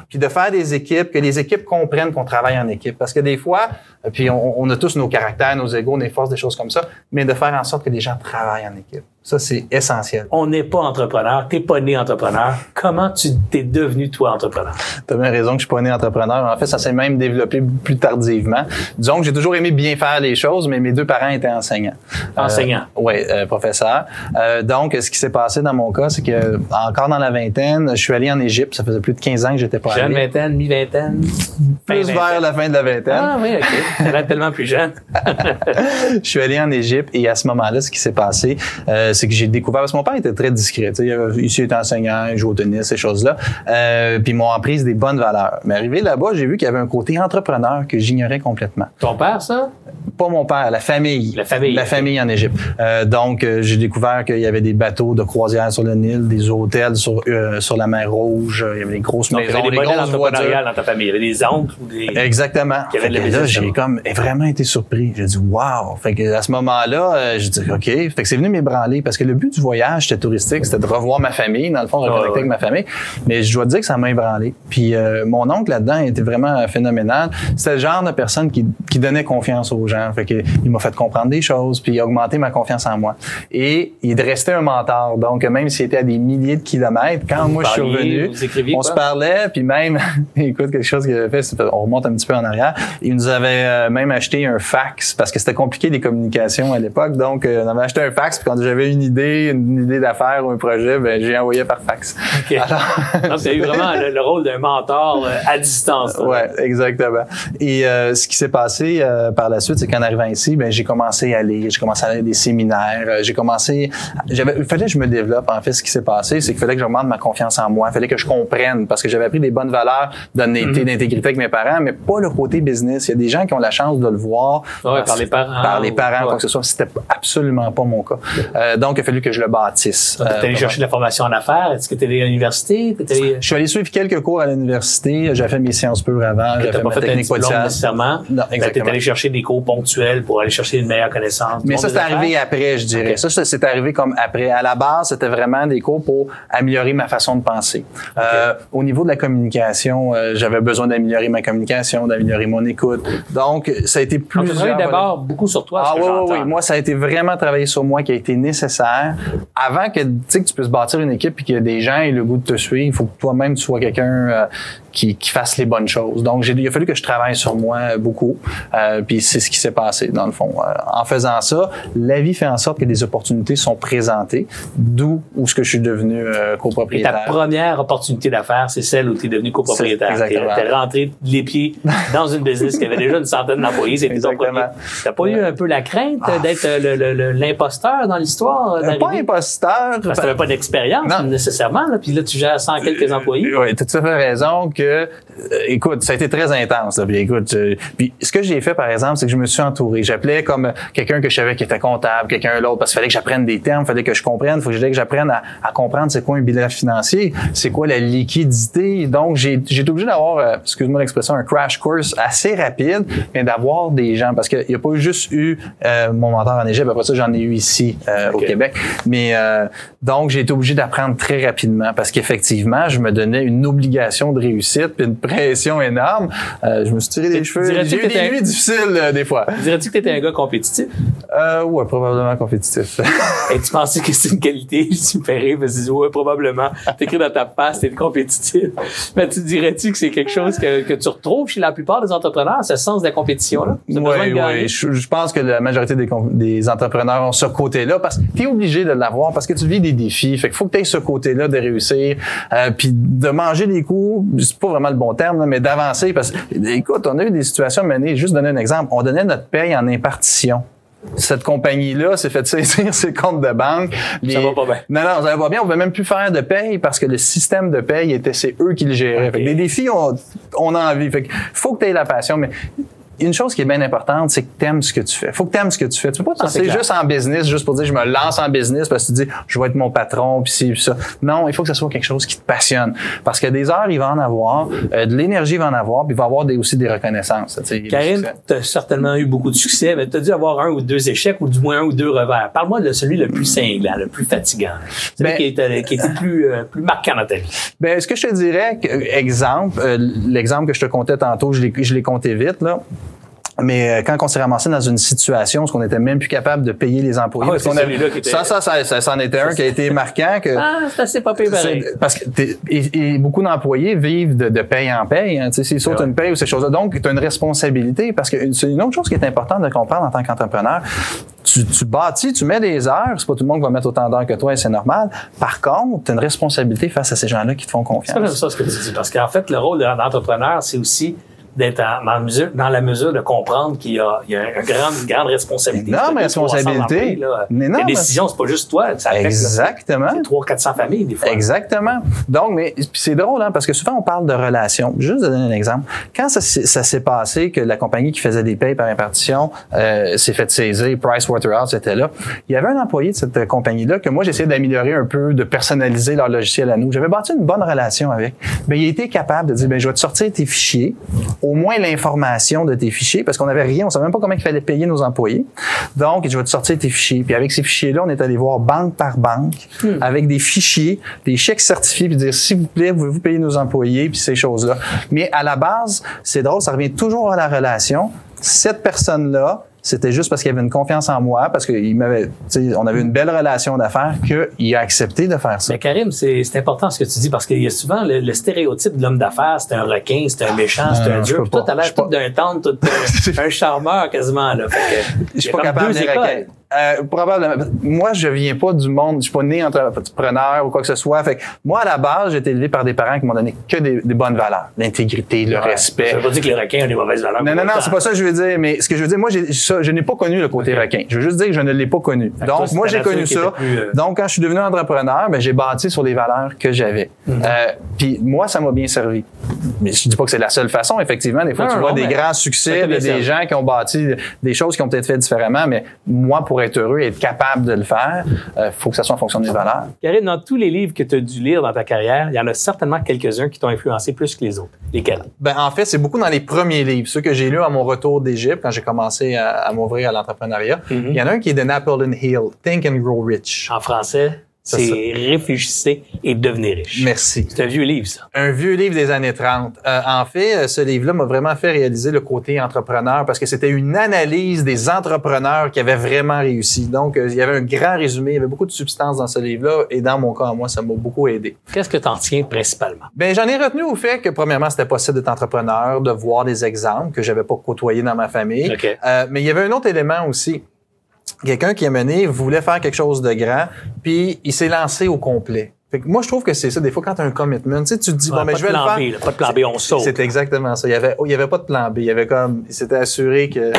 [SPEAKER 3] Puis de faire des équipes, que les équipes comprennent qu'on travaille en équipe. Parce que des fois, euh, puis on, on a tous nos caractères, nos égos, nos forces, des choses comme ça, mais de faire en sorte que les gens travaillent en équipe. Ça, c'est essentiel.
[SPEAKER 1] On n'est pas entrepreneur. T'es pas né entrepreneur. Comment tu t'es devenu, toi, entrepreneur?
[SPEAKER 3] Tu as bien raison que je suis pas né entrepreneur. En fait, ça s'est même développé plus tardivement. Disons que j'ai toujours aimé bien faire les choses, mais mes deux parents étaient enseignants.
[SPEAKER 1] Enseignants?
[SPEAKER 3] Euh, oui, euh, professeurs. Euh, donc, ce qui s'est passé dans mon cas, c'est que encore dans la vingtaine, je suis allé en Égypte. Ça faisait plus de 15 ans que j'étais pas
[SPEAKER 1] Jeune
[SPEAKER 3] allé.
[SPEAKER 1] vingtaine, mi-vingtaine?
[SPEAKER 3] Plus vers la fin de la vingtaine.
[SPEAKER 1] Ah oui, OK. T'as l'air tellement plus jeune.
[SPEAKER 3] je suis allé en Égypte et à ce moment-là, ce qui s'est passé, euh, c'est que j'ai découvert, parce que mon père était très discret, il avait- ici il était enseignant, il jouait au tennis, ces choses-là, euh, puis ils m'ont appris des bonnes valeurs. Mais arrivé là-bas, j'ai vu qu'il y avait un côté entrepreneur que j'ignorais complètement.
[SPEAKER 1] Ton père, ça?
[SPEAKER 3] Pas mon père, la famille.
[SPEAKER 1] La famille.
[SPEAKER 3] La famille en Égypte. Euh, donc, j'ai découvert qu'il y avait des bateaux de croisière sur le Nil, des hôtels sur, sur la mer Rouge, il y avait des grosses
[SPEAKER 1] Donc, il y
[SPEAKER 3] maisons,
[SPEAKER 1] avait des
[SPEAKER 3] des grosses voitures.
[SPEAKER 1] entrepreneuriales dans ta famille. Il y avait des oncles ou des...
[SPEAKER 3] Exactement.
[SPEAKER 1] Il y avait de la
[SPEAKER 3] Fait que là, j'ai comme vraiment été surpris. J'ai dit wow. Fait que à ce moment-là, j'ai dit OK. Fait que c'est venu m'ébranler parce que le but du voyage, c'était touristique, c'était de revoir ma famille, dans le fond, reconnecter
[SPEAKER 1] ouais.
[SPEAKER 3] avec ma famille. Mais je dois dire que ça m'a ébranlé. Puis euh, mon oncle là-dedans était vraiment phénoménal. C'était le genre de personne qui, qui donnait confiance aux gens. Fait que il m'a fait comprendre des choses, puis il a augmenté ma confiance en moi. Et il restait un mentor. Donc même s'il était à des milliers de kilomètres, quand moi je suis revenu, on se parlait, puis même, écoute, quelque chose qu'il avait fait, on remonte un petit peu en arrière. Il nous avait euh, même acheté un fax parce que c'était compliqué les communications à l'époque. Donc, euh, on avait acheté un fax, puis quand j'avais une idée, une idée d'affaires ou un projet, ben j'ai envoyé par fax.
[SPEAKER 1] OK. Donc, tu as eu vraiment le, le rôle d'un mentor euh, à distance. là.
[SPEAKER 3] Ouais, exactement. Et euh, ce qui s'est passé euh, par la suite, c'est qu'en arrivant ici, ben j'ai commencé à aller, j'ai commencé à aller à des séminaires, euh, j'ai commencé, j'avais, il fallait que je me développe. En fait, ce qui s'est passé, c'est qu'il fallait que j'augmente ma confiance en moi, il fallait que je comprenne parce que j'avais appris des bonnes valeurs d'honnêteté, d'intégrité avec mes parents, mais pas le côté business. Il y a des gens qui ont la chance de le voir
[SPEAKER 1] Ouais, par les parents
[SPEAKER 3] par les parents, quoi que ce soit. C'était absolument pas mon cas. Euh, donc, il a fallu que je le bâtisse.
[SPEAKER 1] Tu es allé
[SPEAKER 3] Euh,
[SPEAKER 1] chercher de la formation en affaires. Est-ce que tu es allé à l'université? Allé...
[SPEAKER 3] je suis allé suivre quelques cours à l'université. J'ai fait mes sciences pures avant. J'ai
[SPEAKER 1] T'as
[SPEAKER 3] fait
[SPEAKER 1] pas
[SPEAKER 3] ma
[SPEAKER 1] fait un
[SPEAKER 3] technique
[SPEAKER 1] diplôme
[SPEAKER 3] potière.
[SPEAKER 1] nécessairement.
[SPEAKER 3] Non,
[SPEAKER 1] Tu es
[SPEAKER 3] exactement.
[SPEAKER 1] allé chercher des cours ponctuels pour aller chercher une meilleure connaissance.
[SPEAKER 3] Mais ça, c'est arrivé après, je dirais. Ça, c'est arrivé comme après. À la base, c'était vraiment des cours pour améliorer ma façon de penser. Euh, au niveau de la communication, euh, j'avais besoin d'améliorer ma communication, d'améliorer mon écoute. Donc, ça a été
[SPEAKER 1] travaillé d'abord beaucoup sur toi,
[SPEAKER 3] Ah
[SPEAKER 1] ce que
[SPEAKER 3] oui, oui, oui. Moi, ça a été vraiment travailler sur moi qui a été nécessaire. Avant que, tu puisses bâtir une équipe et qu'il y des gens et le goût de te suivre, il faut que toi-même, tu sois quelqu'un euh, qui, qui fasse les bonnes choses. Donc, il a fallu que je travaille sur moi euh, beaucoup. Euh, puis c'est ce qui s'est passé, dans le fond. Euh, en faisant ça, la vie fait en sorte que des opportunités sont présentées, d'où où ce que je suis devenu euh,
[SPEAKER 1] Et ta
[SPEAKER 3] copropriétaire.
[SPEAKER 1] première opportunité d'affaires, c'est celle où tu es devenu copropriétaire.
[SPEAKER 3] C'est- exactement.
[SPEAKER 1] Tu es rentré les pieds dans une business qui avait déjà une centaine d'employés. Ton
[SPEAKER 3] Exactement.
[SPEAKER 1] T'as pas eu un peu la crainte
[SPEAKER 3] Ah.
[SPEAKER 1] d'être le- l'imposteur dans l'histoire?
[SPEAKER 3] Euh, pas imposteur.
[SPEAKER 1] Parce que t'avais pas d'expérience nécessairement, là, puis là tu gères 100 quelques employés.
[SPEAKER 3] Oui, tu as tout à fait raison que, euh, écoute, ça a été très intense. Là, puis écoute, euh, puis ce que j'ai fait, par exemple, c'est que je me suis entouré. J'appelais comme quelqu'un que je savais qui était comptable, quelqu'un l'autre, parce qu'il fallait que j'apprenne des termes, il fallait que je comprenne, il fallait que j'apprenne à, à comprendre c'est quoi un bilan financier, c'est quoi la liquidité. Donc, j'ai j'ai été obligé d'avoir, euh, excuse-moi l'expression, un crash course assez rapide, mais d'avoir des gens, parce qu'il n'y a pas juste eu euh, mon mentor en Égypte, après ça, j'en ai eu ici euh, au
[SPEAKER 1] Ok.
[SPEAKER 3] Québec. Mais euh, donc, j'ai été obligé d'apprendre très rapidement parce qu'effectivement, je me donnais une obligation de réussite puis une pression énorme. Euh, je me suis tiré
[SPEAKER 1] Tu-
[SPEAKER 3] cheveux. J'ai eu des nuits difficiles euh, des fois.
[SPEAKER 1] Dirais-tu que tu étais un gars compétitif?
[SPEAKER 3] Euh, ouais, probablement compétitif.
[SPEAKER 1] Et tu pensais que c'est une qualité? Rire, parce que ouais, probablement. T'écris dans ta passe, t'es compétitif. Mais tu dirais-tu que c'est quelque chose que, que tu retrouves chez la plupart des entrepreneurs, ce sens de la compétition-là?
[SPEAKER 3] Oui, oui. Je, je pense que la majorité des, entrepreneurs ont ce côté-là parce que tu es obligé de l'avoir parce que tu vis des défis. Fait qu'il faut que tu aies ce côté-là de réussir euh, puis de manger des coups, pas vraiment le bon terme, là, mais d'avancer parce que, écoute, on a eu des situations menées, juste donner un exemple, on donnait notre paye en impartition. Cette compagnie-là s'est fait saisir ses comptes de banque. Les-
[SPEAKER 1] va pas bien.
[SPEAKER 3] Non, non, ça va pas bien. On pouvait même plus faire de paye parce que le système de paye était, c'est eux qui le géraient.
[SPEAKER 1] Ok.
[SPEAKER 3] Fait que des défis, on, on a envie. Fait que faut que tu aies la passion, mais une chose qui est bien importante, c'est que tu aimes ce que tu fais. faut que tu aimes ce que tu fais. Tu peux pas te
[SPEAKER 1] c'est
[SPEAKER 3] lancer juste en business, juste pour dire je me lance en business parce que tu dis je vais être mon patron puis ci puis ça. Non, il faut que ce soit quelque chose qui te passionne. Parce que des heures, il va en avoir, euh, de l'énergie, il va en avoir, puis il va avoir des, aussi des reconnaissances.
[SPEAKER 1] Karine, tu as certainement eu beaucoup de succès, mais tu as dû avoir un ou deux échecs ou du moins un ou deux revers. Parle-moi de celui le plus cinglant, le plus fatigant. Celui
[SPEAKER 3] Ben-
[SPEAKER 1] qui était, qui était plus, euh, plus marquant dans ta vie.
[SPEAKER 3] Ben, ce que je te dirais, exemple, euh, l'exemple que je te comptais tantôt, je l'ai, je l'ai compté vite, là. Mais euh, quand on s'est ramassé dans une situation où on n'était même plus capable de payer les employés,
[SPEAKER 1] Ah ouais,
[SPEAKER 3] parce qu'on
[SPEAKER 1] c'est
[SPEAKER 3] avait-
[SPEAKER 1] celui-là qui était-
[SPEAKER 3] ça, ça, ça, ça, c'en était un qui a été marquant. Que,
[SPEAKER 1] Ah, c'est assez pas pareil.
[SPEAKER 3] c'est- parce que t'es- et, et beaucoup d'employés vivent de, de paye en paye. Hein, tu sais, s'ils sautent
[SPEAKER 1] Ouais.
[SPEAKER 3] une paye ou ces choses-là. Donc, tu as une responsabilité parce que c'est une autre chose qui est importante de comprendre en tant qu'entrepreneur. Tu, tu bâtis, tu mets des heures. C'est pas tout le monde qui va mettre autant d'heures que toi et c'est normal. Par contre, tu as une responsabilité face à ces gens-là qui te font
[SPEAKER 1] C'est
[SPEAKER 3] confiance.
[SPEAKER 1] pas ça ce que tu dis. Parce qu'en fait, le rôle de l'entrepreneur, c'est aussi d'être dans, la mesure, dans la mesure de comprendre qu'il y a, il y a une, grande, une grande responsabilité.
[SPEAKER 3] Énorme
[SPEAKER 1] 300
[SPEAKER 3] responsabilité. Une énorme-
[SPEAKER 1] Les décisions, c'est pas juste toi. Ça affecte
[SPEAKER 3] Exactement.
[SPEAKER 1] 300-400 familles, des fois.
[SPEAKER 3] Exactement. Donc, mais c'est drôle, hein, parce que souvent on parle de relations. Juste de donner un exemple. Quand ça, s'est- ça s'est passé que la compagnie qui faisait des payes par répartition euh, s'est fait saisir, Pricewaterhouse était là, il y avait un employé de cette compagnie-là que moi j'essayais d'améliorer un peu, de personnaliser leur logiciel à nous. J'avais bâti une bonne relation avec. Mais il a été capable de dire, ben je vais te sortir tes fichiers, au moins l'information de tes fichiers, parce qu'on n'avait rien, on savait même pas comment il fallait payer nos employés. Donc, je vais te sortir tes fichiers. Puis avec ces fichiers-là, on est allé voir banque par banque, avec des fichiers, des chèques certifiés, puis dire, s'il vous plaît, pouvez-vous payer nos employés, puis ces choses-là. Mais à la base, c'est drôle, ça revient toujours à la relation. Cette personne-là, c'était juste parce qu'il avait une confiance en moi, parce qu'il m'avait, tu sais, on avait une belle relation d'affaires, qu'il a accepté de faire ça.
[SPEAKER 1] Mais Karim, c'est c'est important ce que tu dis parce qu'il y a souvent le, le stéréotype de l'homme d'affaires, c'est un requin, c'est un méchant, c'est un dieu. Puis toi, t'as l'air tout d'un tendre, tout un, un charmeur quasiment. Là. Fait que,
[SPEAKER 3] Je suis pas capable de. Euh, probablement. Moi, je viens pas du monde, je suis pas né entrepreneur ou quoi que ce soit. Fait que moi, à la base, j'ai été élevé par des parents qui m'ont donné que des, des bonnes valeurs. L'intégrité, le
[SPEAKER 1] Ouais.
[SPEAKER 3] respect.
[SPEAKER 1] Ça veut pas dire que les requins ont des mauvaises valeurs.
[SPEAKER 3] Non, non, non, c'est pas ça que je veux dire. Mais ce que je veux dire, moi, ça, je n'ai pas connu le côté requin. Je veux juste dire que je ne l'ai pas connu.
[SPEAKER 1] toi,
[SPEAKER 3] Donc, moi, j'ai connu ça.
[SPEAKER 1] plus, euh,
[SPEAKER 3] Donc, quand je suis devenu entrepreneur, ben, j'ai bâti sur les valeurs que j'avais.
[SPEAKER 1] Mhm.
[SPEAKER 3] Euh, Puis moi, ça m'a bien servi. Mais je dis pas que c'est la seule façon. Effectivement, des fois,
[SPEAKER 1] Non,
[SPEAKER 3] tu vois
[SPEAKER 1] non,
[SPEAKER 3] des grands succès, de des
[SPEAKER 1] servi.
[SPEAKER 3] gens qui ont bâti des choses qui ont peut-être fait différemment. Mais moi, pour être heureux et être capable de le faire, il faut que ça soit en fonction des valeurs.
[SPEAKER 1] Karine, dans tous les livres que tu as dû lire dans ta carrière, il y en a certainement quelques-uns qui t'ont influencé plus que les autres. Lesquels?
[SPEAKER 3] Ben, en fait, c'est beaucoup dans les premiers livres, ceux que j'ai lus à mon retour d'Égypte quand j'ai commencé à, à m'ouvrir à l'entrepreneuriat.
[SPEAKER 1] Mhm.
[SPEAKER 3] Il y en a un qui est de Napoleon Hill, Think and Grow Rich.
[SPEAKER 1] En français,
[SPEAKER 3] C'est
[SPEAKER 1] Réfléchissez et devenez riche.
[SPEAKER 3] Merci.
[SPEAKER 1] C'est un vieux livre, ça.
[SPEAKER 3] Un vieux livre des années 30. Euh, en fait, euh, ce livre-là m'a vraiment fait réaliser le côté entrepreneur parce que c'était une analyse des entrepreneurs qui avaient vraiment réussi. Donc, euh, il y avait un grand résumé, il y avait beaucoup de substance dans ce livre-là et dans mon cas, à moi, ça m'a beaucoup aidé.
[SPEAKER 1] Qu'est-ce que tu en tiens principalement?
[SPEAKER 3] Ben, j'en ai retenu au fait que, premièrement, c'était possible d'être entrepreneur, de voir des exemples que j'avais pas côtoyés dans ma famille.
[SPEAKER 1] OK.
[SPEAKER 3] Euh, mais il y avait un autre élément aussi. Quelqu'un qui a mené voulait faire quelque chose de grand, puis il s'est lancé au complet. Fait que moi, je trouve que c'est ça. Des fois, quand tu as un commitment, tu sais, tu te dis,
[SPEAKER 1] Ouais,
[SPEAKER 3] bon, mais je vais
[SPEAKER 1] de
[SPEAKER 3] le
[SPEAKER 1] plan
[SPEAKER 3] faire.
[SPEAKER 1] B, là, pas de plan B, on saute.
[SPEAKER 3] C'est exactement ça. Il y avait, il y avait pas de plan B. Il y avait comme, il s'était assuré que,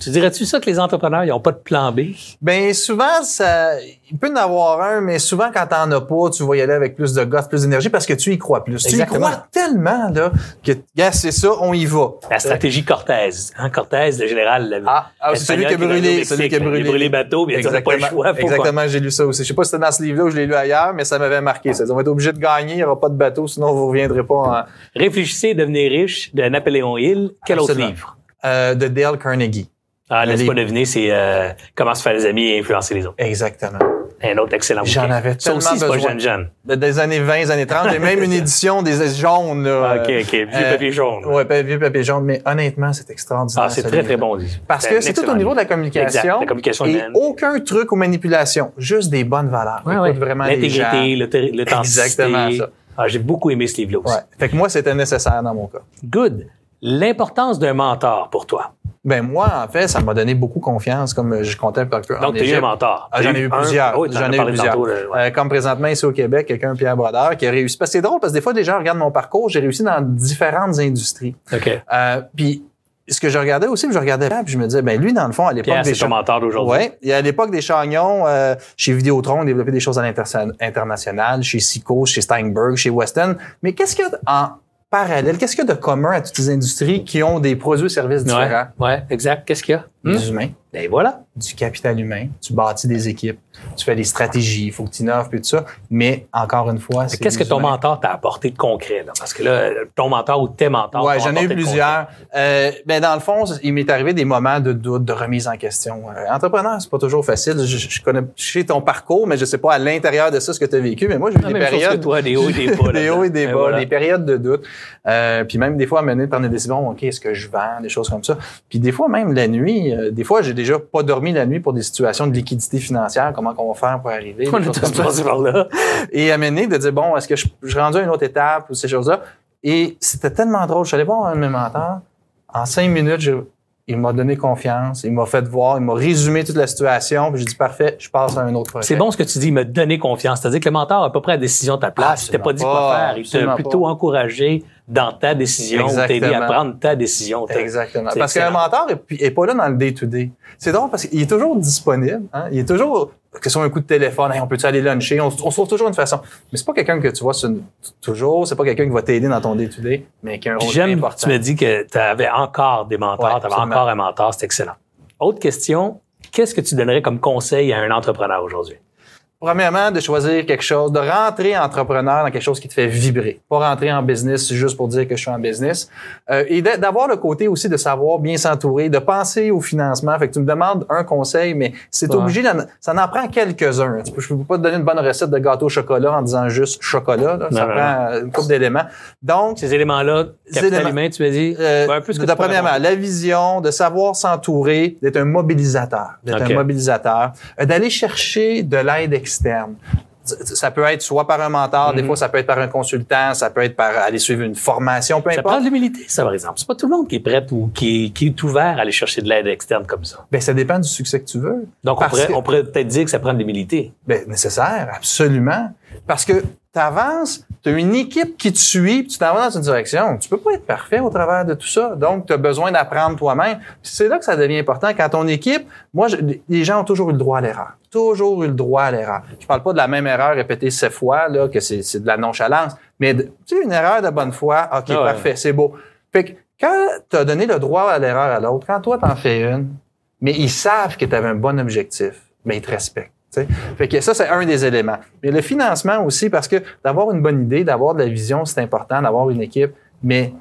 [SPEAKER 1] Tu dirais-tu ça que les entrepreneurs, ils n'ont pas de plan B?
[SPEAKER 3] ben, souvent, ça, il peut en avoir un, mais souvent, quand t'en as pas, tu vas y aller avec plus de gosse, plus d'énergie parce que tu y crois plus.
[SPEAKER 1] Exactement.
[SPEAKER 3] Tu y crois tellement, là, que, gars, c'est ça, on y va.
[SPEAKER 1] La stratégie Cortez. Hein, Cortez, le général.
[SPEAKER 3] Ah, ah, c'est celui qui a brûlé, celui qui a brûlé.
[SPEAKER 1] Il a brûlé bateau, mais il pas le choix.
[SPEAKER 3] Exactement, j'ai lu ça aussi. Je sais pas si c'était dans ce livre-là ou je l'ai lu ailleurs, mais ça m'avait marqué. Ça on va être obligé de gagner, il n'y aura pas de bateau, sinon vous ne reviendrez pas en,
[SPEAKER 1] Réfléchissez et devenez riche de Napoléon Hill. Quel
[SPEAKER 3] Absolument.
[SPEAKER 1] autre livre?
[SPEAKER 3] euh, de Dale Carnegie.
[SPEAKER 1] Ah, laisse-moi deviner, c'est euh, Comment se faire des amis et influencer les autres.
[SPEAKER 3] Exactement.
[SPEAKER 1] Un autre excellent
[SPEAKER 3] J'en
[SPEAKER 1] bouquin.
[SPEAKER 3] avais
[SPEAKER 1] Ça
[SPEAKER 3] tellement
[SPEAKER 1] aussi, c'est pas
[SPEAKER 3] besoin.
[SPEAKER 1] jeune jeune.
[SPEAKER 3] De- Des années 20, années 30. J'ai même une édition des jaunes, là.
[SPEAKER 1] Ah, OK, OK. Vieux
[SPEAKER 3] Euh,
[SPEAKER 1] papier jaune.
[SPEAKER 3] Ouais, pa- vieux papier jaune. Mais honnêtement, c'est extraordinaire.
[SPEAKER 1] Ah, c'est
[SPEAKER 3] ce
[SPEAKER 1] très, très bon.
[SPEAKER 3] Parce que c'est tout au niveau de la communication.
[SPEAKER 1] Exact, la communication
[SPEAKER 3] et
[SPEAKER 1] humaine.
[SPEAKER 3] aucun truc aux manipulations. Juste des bonnes valeurs.
[SPEAKER 1] Ouais,
[SPEAKER 3] Écoute
[SPEAKER 1] ouais.
[SPEAKER 3] vraiment.
[SPEAKER 1] L'intégrité, l'authenticité.
[SPEAKER 3] Exactement ça.
[SPEAKER 1] Ah, j'ai beaucoup aimé ce livre-là aussi.
[SPEAKER 3] Ouais. Fait que moi, c'était nécessaire dans mon cas.
[SPEAKER 1] Good. L'importance d'un mentor pour toi.
[SPEAKER 3] Ben moi, en fait, ça m'a donné beaucoup confiance, comme je comptais un peu
[SPEAKER 1] Donc, tu as eu un mentor.
[SPEAKER 3] Ah, j'en ai eu plusieurs.
[SPEAKER 1] Ah oui,
[SPEAKER 3] j'en ai eu plusieurs.
[SPEAKER 1] tantôt, là, ouais.
[SPEAKER 3] Euh, comme présentement ici au Québec, quelqu'un, Pierre Brodeur, qui a réussi. Parce que c'est drôle, parce que des fois, des gens regardent mon parcours, j'ai réussi dans différentes industries.
[SPEAKER 1] OK.
[SPEAKER 3] Euh, puis ce que je regardais aussi, je regardais là, puis je me disais, ben lui, dans le fond, à l'époque des
[SPEAKER 1] mentor d'aujourd'hui.
[SPEAKER 3] Ouais. Et à l'époque des Chagnons, euh, chez Vidéotron, on développait des choses à l'international, chez Sico, chez Steinberg, chez Weston. Mais qu'est-ce qu'il y a en, parallèle? Qu'est-ce qu'il y a de commun à toutes les industries qui ont des produits et services différents?
[SPEAKER 1] Ouais, ouais, exact. Qu'est-ce qu'il y a? Hmm?
[SPEAKER 3] Des humains,
[SPEAKER 1] Ben voilà.
[SPEAKER 3] du capital humain, tu bâtis des équipes, tu fais des stratégies, il faut que tu innoves, puis tout ça. Mais encore une fois, c'est
[SPEAKER 1] Qu'est-ce que ton
[SPEAKER 3] humains.
[SPEAKER 1] mentor t'a apporté de concret? Là? Parce que là, ton mentor ou tes mentors.
[SPEAKER 3] Ouais,
[SPEAKER 1] t'ont
[SPEAKER 3] j'en ai eu plusieurs. Euh, ben dans le fond, il m'est arrivé des moments de doute, de remise en question. Euh, entrepreneur, c'est pas toujours facile. Je, je connais je sais ton parcours, mais je sais pas à l'intérieur de ça ce que tu as vécu. Mais moi, j'ai eu des périodes,
[SPEAKER 1] que toi, des hauts et des bas.
[SPEAKER 3] des hauts et des bas,
[SPEAKER 1] voilà.
[SPEAKER 3] des périodes de doute. Euh, puis même des fois, amené de prendre des décisions. Ok, est-ce que je vends, des choses comme ça. Puis des fois même la nuit. Euh, des fois, j'ai déjà pas dormi la nuit pour des situations de liquidité financière. Comment qu'on va faire pour arriver
[SPEAKER 1] On est par là.
[SPEAKER 3] et amener de dire bon est-ce que je, je suis rendu à une autre étape ou ces choses-là? Et c'était tellement drôle je suis allé voir un de mes mentors en cinq minutes je- il m'a donné confiance il m'a fait voir il m'a résumé toute la situation puis j'ai dit parfait je passe à un autre projet
[SPEAKER 1] C'est bon ce que tu dis, il m'a donné confiance. C'est-à-dire que le mentor a à peu près la décision de ta place. Il t'a pas dit quoi faire. Il t'a plutôt
[SPEAKER 3] pas.
[SPEAKER 1] encouragé dans ta décision, t'aider à prendre ta décision.
[SPEAKER 3] Exactement. Parce qu'un
[SPEAKER 1] excellent.
[SPEAKER 3] mentor est, est pas là dans le day-to-day. C'est drôle parce qu'il est toujours disponible. Hein? Il est toujours, que ce soit un coup de téléphone, Hey, on peut-tu aller luncher? On, on se trouve toujours une façon. Mais c'est pas quelqu'un que tu vois sur toujours, c'est pas quelqu'un qui va t'aider dans ton day-to-day, mais qui a un rôle
[SPEAKER 1] J'aime, tu me dis que tu avais encore des mentors,
[SPEAKER 3] Ouais,
[SPEAKER 1] tu avais
[SPEAKER 3] absolument.
[SPEAKER 1] encore un mentor, c'est excellent. Autre question, qu'est-ce que tu donnerais comme conseil à un entrepreneur aujourd'hui?
[SPEAKER 3] Premièrement, de choisir quelque chose, de rentrer entrepreneur dans quelque chose qui te fait vibrer. Pas rentrer en business juste pour dire que je suis en business. Euh, et d'a- d'avoir le côté aussi de savoir bien s'entourer, de penser au financement. Fait que tu me demandes un conseil, mais c'est
[SPEAKER 1] Ouais.
[SPEAKER 3] obligé, ça en prend quelques-uns. Je peux pas te donner une bonne recette de gâteau au chocolat en disant juste chocolat. là. Ça
[SPEAKER 1] Non, non,
[SPEAKER 3] prend euh, une couple d'éléments. Donc,
[SPEAKER 1] Ces éléments-là, capital
[SPEAKER 3] éléments.
[SPEAKER 1] humain, tu m'as dit?
[SPEAKER 3] euh,
[SPEAKER 1] Ouais, un peu ce que
[SPEAKER 3] de premièrement, la vision, de savoir s'entourer, d'être un mobilisateur, d'être un mobilisateur, euh, d'aller chercher de l'aide externe. Ça- Ça peut être soit par un mentor, des
[SPEAKER 1] Mhm.
[SPEAKER 3] fois ça peut être par un consultant, ça peut être par aller suivre une formation, peu
[SPEAKER 1] Ça
[SPEAKER 3] importe.
[SPEAKER 1] prend de l'humilité, ça, par exemple. C'est pas tout le monde qui est prêt ou qui est, qui est ouvert à aller chercher de l'aide externe comme ça.
[SPEAKER 3] Ben, ça dépend du succès que tu veux.
[SPEAKER 1] Donc, on pourrait,
[SPEAKER 3] que-
[SPEAKER 1] on pourrait peut-être dire que ça prend de l'humilité.
[SPEAKER 3] Ben, nécessaire, absolument. Parce que tu avances, tu as une équipe qui te suit, puis tu t'en vas dans une direction. Tu peux pas être parfait au travers de tout ça. Donc, tu as besoin d'apprendre toi-même. C'est là que ça devient important. Quand ton équipe, moi, je- les gens ont toujours eu le droit à l'erreur. Toujours eu le droit à l'erreur. Je parle pas de la même erreur répétée sept fois, là, que c'est de la nonchalance, mais tu sais, une erreur de bonne foi, OK,
[SPEAKER 1] Ah ouais.
[SPEAKER 3] parfait, c'est beau. Fait que quand tu as donné le droit à l'erreur à l'autre, quand toi, t'en fais une, mais ils savent que tu avais un bon objectif, mais ils te respectent. Tu sais. Fait que ça, c'est un des éléments. Mais le financement aussi, parce que d'avoir une bonne idée, d'avoir de la vision, c'est important, d'avoir une équipe, mais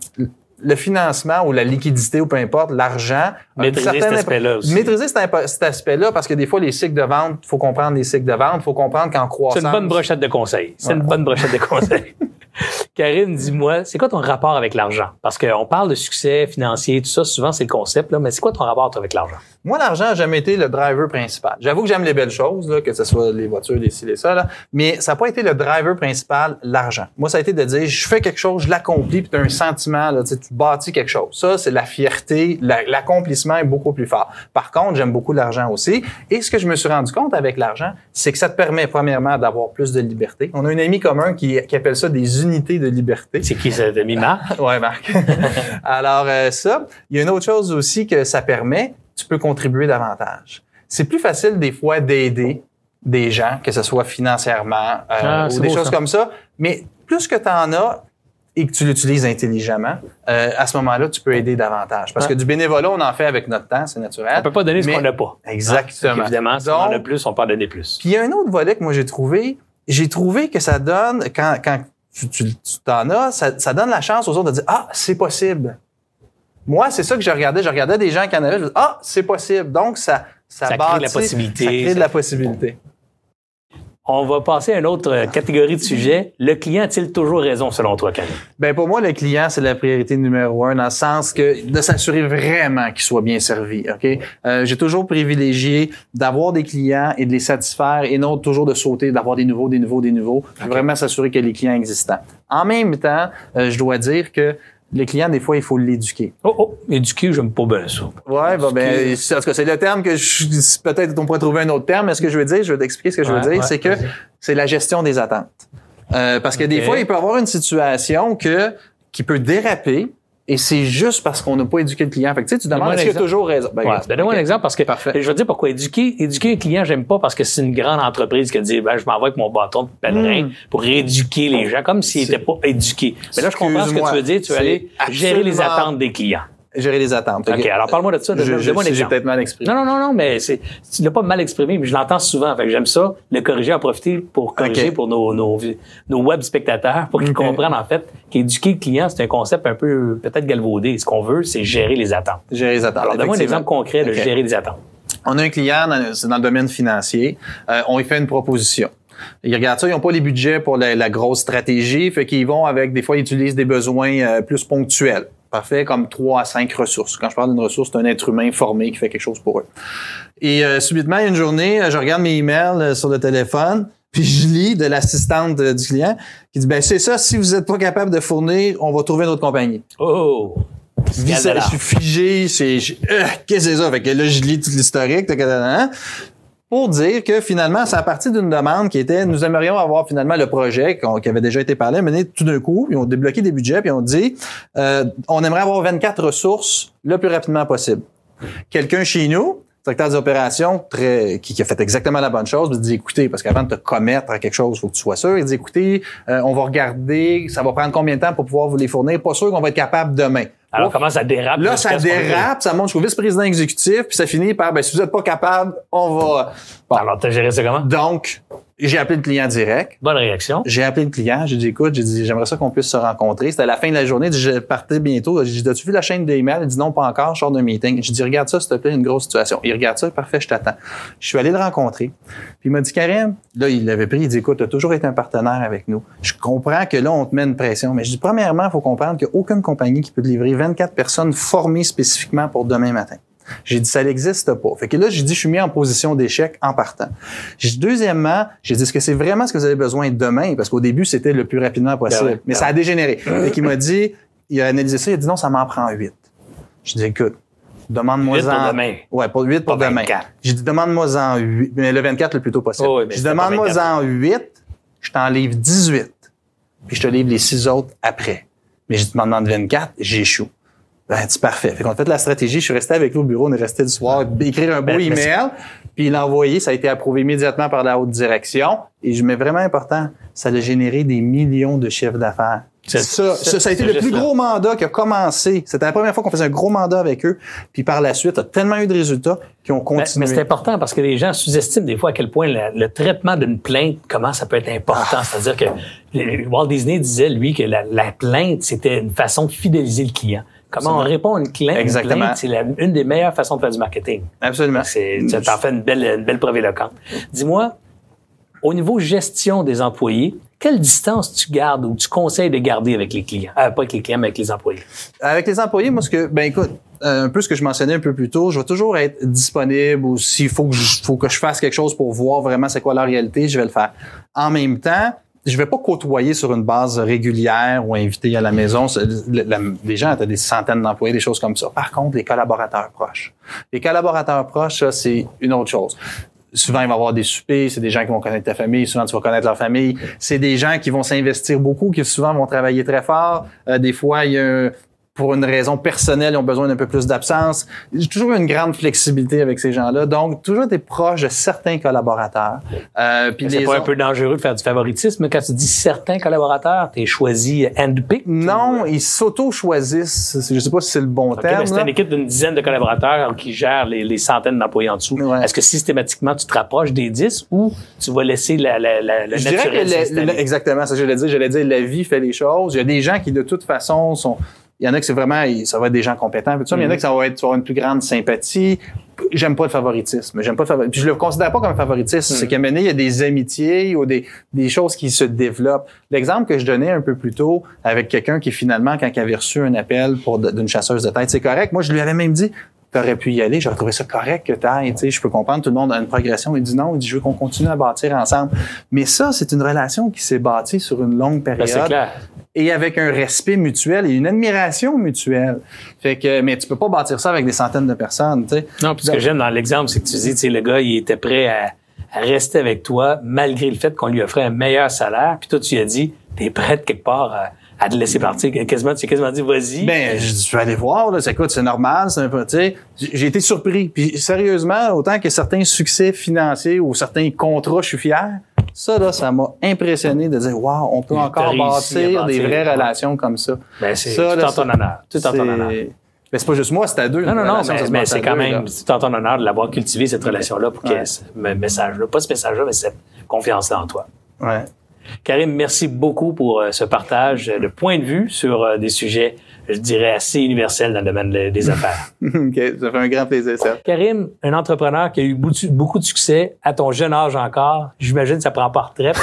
[SPEAKER 3] le financement ou la liquidité ou peu importe, l'argent.
[SPEAKER 1] Maîtriser cet aspect-là aussi.
[SPEAKER 3] Maîtriser cet, aspect-là, parce que des fois, les cycles de vente, il faut comprendre les cycles de vente, il faut comprendre qu'en croissance.
[SPEAKER 1] C'est une bonne brochette de conseils. C'est
[SPEAKER 3] Ouais.
[SPEAKER 1] une bonne brochette de conseils. Karine, dis-moi, c'est quoi ton rapport avec l'argent? Parce qu'on parle de succès financier, tout ça, souvent c'est le concept, là, mais c'est quoi ton rapport toi, avec l'argent?
[SPEAKER 3] Moi, l'argent n'a jamais été le driver principal. J'avoue que j'aime les belles choses, là, que ce soit les voitures, les ci, les ça, là, mais ça n'a pas été le driver principal, l'argent. Moi, ça a été de dire, je fais quelque chose, je l'accomplis, puis tu as un sentiment, là, tu bâtis quelque chose. Ça, c'est la fierté, la- l'accomplissement est beaucoup plus fort. Par contre, j'aime beaucoup l'argent aussi. Et ce que je me suis rendu compte avec l'argent, c'est que ça te permet, premièrement, d'avoir plus de liberté. On a un ami commun qui, qui appelle ça des unités de liberté.
[SPEAKER 1] C'est qui cet ami Marc?
[SPEAKER 3] Ouais, Marc. Alors, euh, ça, il y a une autre chose aussi que ça permet, tu peux contribuer davantage. C'est plus facile des fois d'aider des gens, que ce soit financièrement euh,
[SPEAKER 1] Ah,
[SPEAKER 3] ou des
[SPEAKER 1] beau,
[SPEAKER 3] choses
[SPEAKER 1] ça.
[SPEAKER 3] comme ça, mais plus que tu en as et que tu l'utilises intelligemment, euh, à ce moment-là, tu peux aider davantage. Parce
[SPEAKER 1] Ah.
[SPEAKER 3] que du bénévolat, on en fait avec notre temps, c'est naturel.
[SPEAKER 1] On peut pas donner ce
[SPEAKER 3] Mais-
[SPEAKER 1] qu'on n'a pas.
[SPEAKER 3] Exactement.
[SPEAKER 1] Évidemment, si on en a plus, on peut en donner plus.
[SPEAKER 3] puis il y a un autre volet que moi j'ai trouvé. J'ai trouvé que ça donne, quand, quand tu, tu, tu t'en as, ça, ça donne la chance aux autres de dire Ah, c'est possible. Moi, c'est ça que je regardais. Je regardais des gens qui en avaient. Je disais, ah, c'est possible. Donc, ça, ça,
[SPEAKER 1] Ça crée de la
[SPEAKER 3] bâtit-
[SPEAKER 1] possibilité,
[SPEAKER 3] Ça crée de la possibilité.
[SPEAKER 1] On va passer à une autre euh, catégorie de sujets. Le client a-t-il toujours raison selon toi, Karine?
[SPEAKER 3] Ben pour moi, le client, c'est la priorité numéro un, dans le sens que de s'assurer vraiment qu'il soit bien servi. Ok, Euh, j'ai toujours privilégié d'avoir des clients et de les satisfaire, et non toujours de sauter, d'avoir des nouveaux, des nouveaux, des nouveaux. Vraiment s'assurer que les clients existants. En même temps, euh, je dois dire que le client, des fois, il faut l'éduquer.
[SPEAKER 1] Oh, oh, éduquer, j'aime pas bien ça.
[SPEAKER 3] Ouais, bon, ben, c'est- en tout cas, c'est le terme que je, peut-être on pourrait trouver un autre terme, mais ce que je veux dire, je vais t'expliquer ce que je veux
[SPEAKER 1] Ouais,
[SPEAKER 3] dire,
[SPEAKER 1] ouais,
[SPEAKER 3] c'est que c'est la gestion des attentes. Euh, parce que des fois, il peut y avoir une situation que, qui peut déraper, Et c'est juste parce qu'on n'a pas éduqué le client. Fait que, tu sais, tu demandes est-ce qu'il a toujours raison? Ben,
[SPEAKER 1] Ouais, ben, donne-moi un exemple parce que
[SPEAKER 3] Parfait.
[SPEAKER 1] je vais te dire pourquoi éduquer. Éduquer un client, j'aime pas parce que c'est une grande entreprise qui dit ben, je m'en vais avec mon bâton de pèlerin
[SPEAKER 3] Hmm.
[SPEAKER 1] pour éduquer les gens comme s'ils n'étaient pas éduqués. Mais là, je comprends ce que tu veux dire. Tu veux aller gérer les attentes des clients.
[SPEAKER 3] Gérer les attentes.
[SPEAKER 1] OK, alors parle-moi de ça.
[SPEAKER 3] Je-
[SPEAKER 1] Donne-moi
[SPEAKER 3] je-
[SPEAKER 1] donne-moi un
[SPEAKER 3] J'ai peut-être mal exprimé.
[SPEAKER 1] Non, non, non, non, mais c'est, tu l'as pas mal exprimé, mais je l'entends souvent. Fait que j'aime ça, le corriger, en profiter pour corriger pour nos, nos, nos web spectateurs, pour qu'ils comprennent, en fait, qu'éduquer le client, c'est un concept un peu, peut-être galvaudé. Ce qu'on veut, c'est gérer les attentes.
[SPEAKER 3] Gérer les attentes.
[SPEAKER 1] Alors, donne-moi un exemple concret de gérer les attentes.
[SPEAKER 3] On a un client, dans, c'est dans le domaine financier, euh, on lui fait une proposition. Ils regardent ça, ils n'ont pas les budgets pour la, la grosse stratégie, fait qu'ils vont avec, des fois, ils utilisent des besoins euh, plus ponctuels. Parfait, comme trois à cinq ressources. Quand je parle d'une ressource, c'est un être humain formé qui fait quelque chose pour eux. Et euh, subitement, il y a une journée, euh, je regarde mes emails euh, sur le téléphone, puis je lis de l'assistante du client qui dit, ben c'est ça, si vous n'êtes pas capable de fournir, on va trouver une autre compagnie.
[SPEAKER 1] Oh!
[SPEAKER 3] Je suis figé, c'est, euh, qu'est-ce que c'est ça? Fait que là, je lis tout l'historique, tac, pour dire que finalement, c'est à partir d'une demande qui était, nous aimerions avoir finalement le projet qui avait déjà été parlé, mené tout d'un coup, ils ont débloqué des budgets, puis on dit, euh, on aimerait avoir 24 ressources le plus rapidement possible. Quelqu'un chez nous, directeur des opérations, très, qui, qui a fait exactement la bonne chose, il dit, écoutez, parce qu'avant de te commettre à quelque chose, il faut que tu sois sûr. Il dit, écoutez, euh, on va regarder, ça va prendre combien de temps pour pouvoir vous les fournir? Pas sûr qu'on va être capable demain.
[SPEAKER 1] Alors,
[SPEAKER 3] Ouf.
[SPEAKER 1] comment ça dérape?
[SPEAKER 3] Là, ça dérape, ça monte jusqu'au vice-président exécutif, puis ça finit par, ben, si vous n'êtes pas capable, on va... Bon.
[SPEAKER 1] Alors, t'as géré ça comment?
[SPEAKER 3] Donc, j'ai appelé le client direct.
[SPEAKER 1] Bonne réaction.
[SPEAKER 3] J'ai appelé le client, j'ai dit, écoute, j'ai dit, j'aimerais ça qu'on puisse se rencontrer. C'était à la fin de la journée, je partais bientôt. J'ai dit, as-tu vu la chaîne d'emails? Il dit, non, pas encore, je sors d'un meeting. J'ai dit, regarde ça, s'il te plaît, une grosse situation. Il regarde ça, parfait, je t'attends. Je suis allé le rencontrer. Puis il m'a dit, Karim, là, il l'avait pris, il dit, écoute, tu as toujours été un partenaire avec nous. Je comprends que là, on te met une pression. Mais je dis, premièrement, il faut comprendre qu'il n'y a aucune compagnie qui peut te livrer 24 personnes formées spécifiquement pour demain matin. J'ai dit, ça n'existe pas. Fait que là, j'ai dit, je suis mis en position d'échec en partant. J'ai dit, deuxièmement, j'ai dit, est-ce que c'est vraiment ce que vous avez besoin demain? Parce qu'au début, c'était le plus rapidement possible.
[SPEAKER 1] Ben ouais,
[SPEAKER 3] Mais
[SPEAKER 1] ben
[SPEAKER 3] ça a dégénéré. Fait qu'il m'a dit, il a analysé ça, il a dit, non, ça m'en prend huit. J'ai dit, écoute, demande-moi
[SPEAKER 1] pour
[SPEAKER 3] en...
[SPEAKER 1] demain.
[SPEAKER 3] Ouais, pour 8 pour
[SPEAKER 1] Pas
[SPEAKER 3] demain.
[SPEAKER 1] 24.
[SPEAKER 3] J'ai dit, demande-moi en 8, mais le 24 le plus tôt possible.
[SPEAKER 1] Oh oui,
[SPEAKER 3] j'ai dit, demande-moi
[SPEAKER 1] 24.
[SPEAKER 3] en 8, je t'en livre 18, puis je te livre les 6 autres après. Mais je te demande 24, j'échoue. Ben, c'est parfait. Fait qu'on a fait la stratégie. Je suis resté avec lui au bureau. On est resté le soir, écrire un beau
[SPEAKER 1] Ben,
[SPEAKER 3] email. Puis envoyé. Ça a été approuvé immédiatement par la haute direction. Et je mets vraiment important, ça a généré des millions de chiffres d'affaires.
[SPEAKER 1] C'est-
[SPEAKER 3] Ça, ça, ça a été le plus
[SPEAKER 1] là.
[SPEAKER 3] gros mandat qui a commencé. C'était la première fois qu'on faisait un gros mandat avec eux. Puis par la suite, a tellement eu de résultats qui ont
[SPEAKER 1] Mais,
[SPEAKER 3] continué.
[SPEAKER 1] mais c'est important parce que les gens sous-estiment des fois à quel point la- le traitement d'une plainte, comment ça peut être important. C'est-à-dire que Walt Disney disait, lui, que la, la plainte, c'était une façon de fidéliser le client. Comment on répond à une une
[SPEAKER 3] Exactement.
[SPEAKER 1] plainte, c'est une des meilleures façons de faire du marketing.
[SPEAKER 3] Absolument.
[SPEAKER 1] C'est, tu t'en fais une belle, une belle preuve éloquente. Dis-moi, au niveau gestion des employés, quelle distance tu gardes ou tu conseilles de garder avec les clients? Euh, pas avec les clients, mais avec les employés.
[SPEAKER 3] Avec les employés, moi, ce que, ben écoute, euh, un peu ce que je mentionnais un peu plus tôt, je vais toujours être disponible ou s'il faut que je, faut que je fasse quelque chose pour voir vraiment c'est quoi la réalité, je vais le faire. En même temps, je vais pas côtoyer sur une base régulière ou inviter à la maison. Les gens, tu as des centaines d'employés, des choses comme ça. Par contre, les collaborateurs proches. Les collaborateurs proches, ça, c'est une autre chose. Souvent, il va y avoir des soupers, c'est des gens qui vont connaître ta famille, souvent tu vas connaître leur famille. C'est des gens qui vont s'investir beaucoup, qui souvent vont travailler très fort. Euh, des fois, il y a un- pour une raison personnelle, ils ont besoin d'un peu plus d'absence. J'ai toujours eu une grande flexibilité avec ces gens-là. Donc, toujours été proche de certains collaborateurs. Euh,
[SPEAKER 1] C'est pas un peu dangereux de faire du favoritisme quand tu dis certains collaborateurs, tu es choisi handpick?
[SPEAKER 3] Non, ils s'auto-choisissent. Je sais pas si c'est le bon terme.
[SPEAKER 1] c'est une équipe d'une dizaine de collaborateurs qui gère les, les centaines d'employés en dessous.
[SPEAKER 3] Ouais.
[SPEAKER 1] Est-ce que systématiquement tu te rapproches des 10 ou tu vas laisser la, la, la, le
[SPEAKER 3] Je dirais que exactement, ça dire. J'allais dire la vie fait les choses. Il y a des gens qui de toute façon sont. Il y en a que c'est vraiment, ça va être des gens compétents, tout ça, mais il y en a que ça va être, avoir une plus grande sympathie. J'aime pas le favoritisme. J'aime pas le favoritisme. Puis je le considère pas comme un favoritisme. C'est qu'à un moment donné, il y a des amitiés ou des, des choses qui se développent. L'exemple que je donnais un peu plus tôt avec quelqu'un qui finalement, quand il avait reçu un appel pour d'une chasseuse de tête, c'est correct. Moi, je lui avais même dit, t'aurais pu y aller. J'aurais trouvé ça correct que t'ailles. Tu sais, je peux comprendre, tout le monde a une progression. Il dit non, il dit, je veux qu'on continue à bâtir ensemble. Mais ça, c'est une relation qui s'est bâtie sur une longue
[SPEAKER 1] Ben,
[SPEAKER 3] période
[SPEAKER 1] c'est clair.
[SPEAKER 3] Et avec un respect mutuel et une admiration mutuelle. Fait que, mais tu peux pas bâtir ça avec des centaines de personnes, tu sais.
[SPEAKER 1] Non, puis ce que j'aime dans l'exemple, c'est que tu dis, tu sais, le gars, il était prêt à, à rester avec toi malgré le fait qu'on lui offrait un meilleur salaire. Puis toi, tu lui as dit, t'es prêt de quelque part à, à te laisser partir. Quasiment, tu as quasiment dit, vas-y.
[SPEAKER 3] Ben, je, vais aller voir, là. C'est, Écoute, c'est normal, c'est un peu, tu sais. J'ai été surpris. Puis, sérieusement, autant que certains succès financiers ou certains contrats, je suis fier. Ça, là, ça m'a impressionné de dire, wow, on peut encore bâtir des vraies
[SPEAKER 1] ouais.
[SPEAKER 3] relations comme ça.
[SPEAKER 1] Ben, c'est tout
[SPEAKER 3] là,
[SPEAKER 1] en ton honneur. Tout en ton honneur.
[SPEAKER 3] Mais c'est pas juste moi, c'est à deux.
[SPEAKER 1] Non, non, non, mais, c'est quand
[SPEAKER 3] deux,
[SPEAKER 1] même tout en ton honneur de l'avoir cultivé, cette relation-là, pour qu'il y ait
[SPEAKER 3] Ouais.
[SPEAKER 1] ce me- message-là. Pas ce message-là, mais cette confiance-là en toi.
[SPEAKER 3] Ouais.
[SPEAKER 1] Karim, merci beaucoup pour euh, ce partage de points de vue sur euh, des sujets, je dirais, assez universels dans le domaine de- des affaires.
[SPEAKER 3] OK, ça fait un grand plaisir, ça.
[SPEAKER 1] Karim, un entrepreneur qui a eu beaucoup beaucoup de succès à ton jeune âge encore, j'imagine que ça prend pas retraite.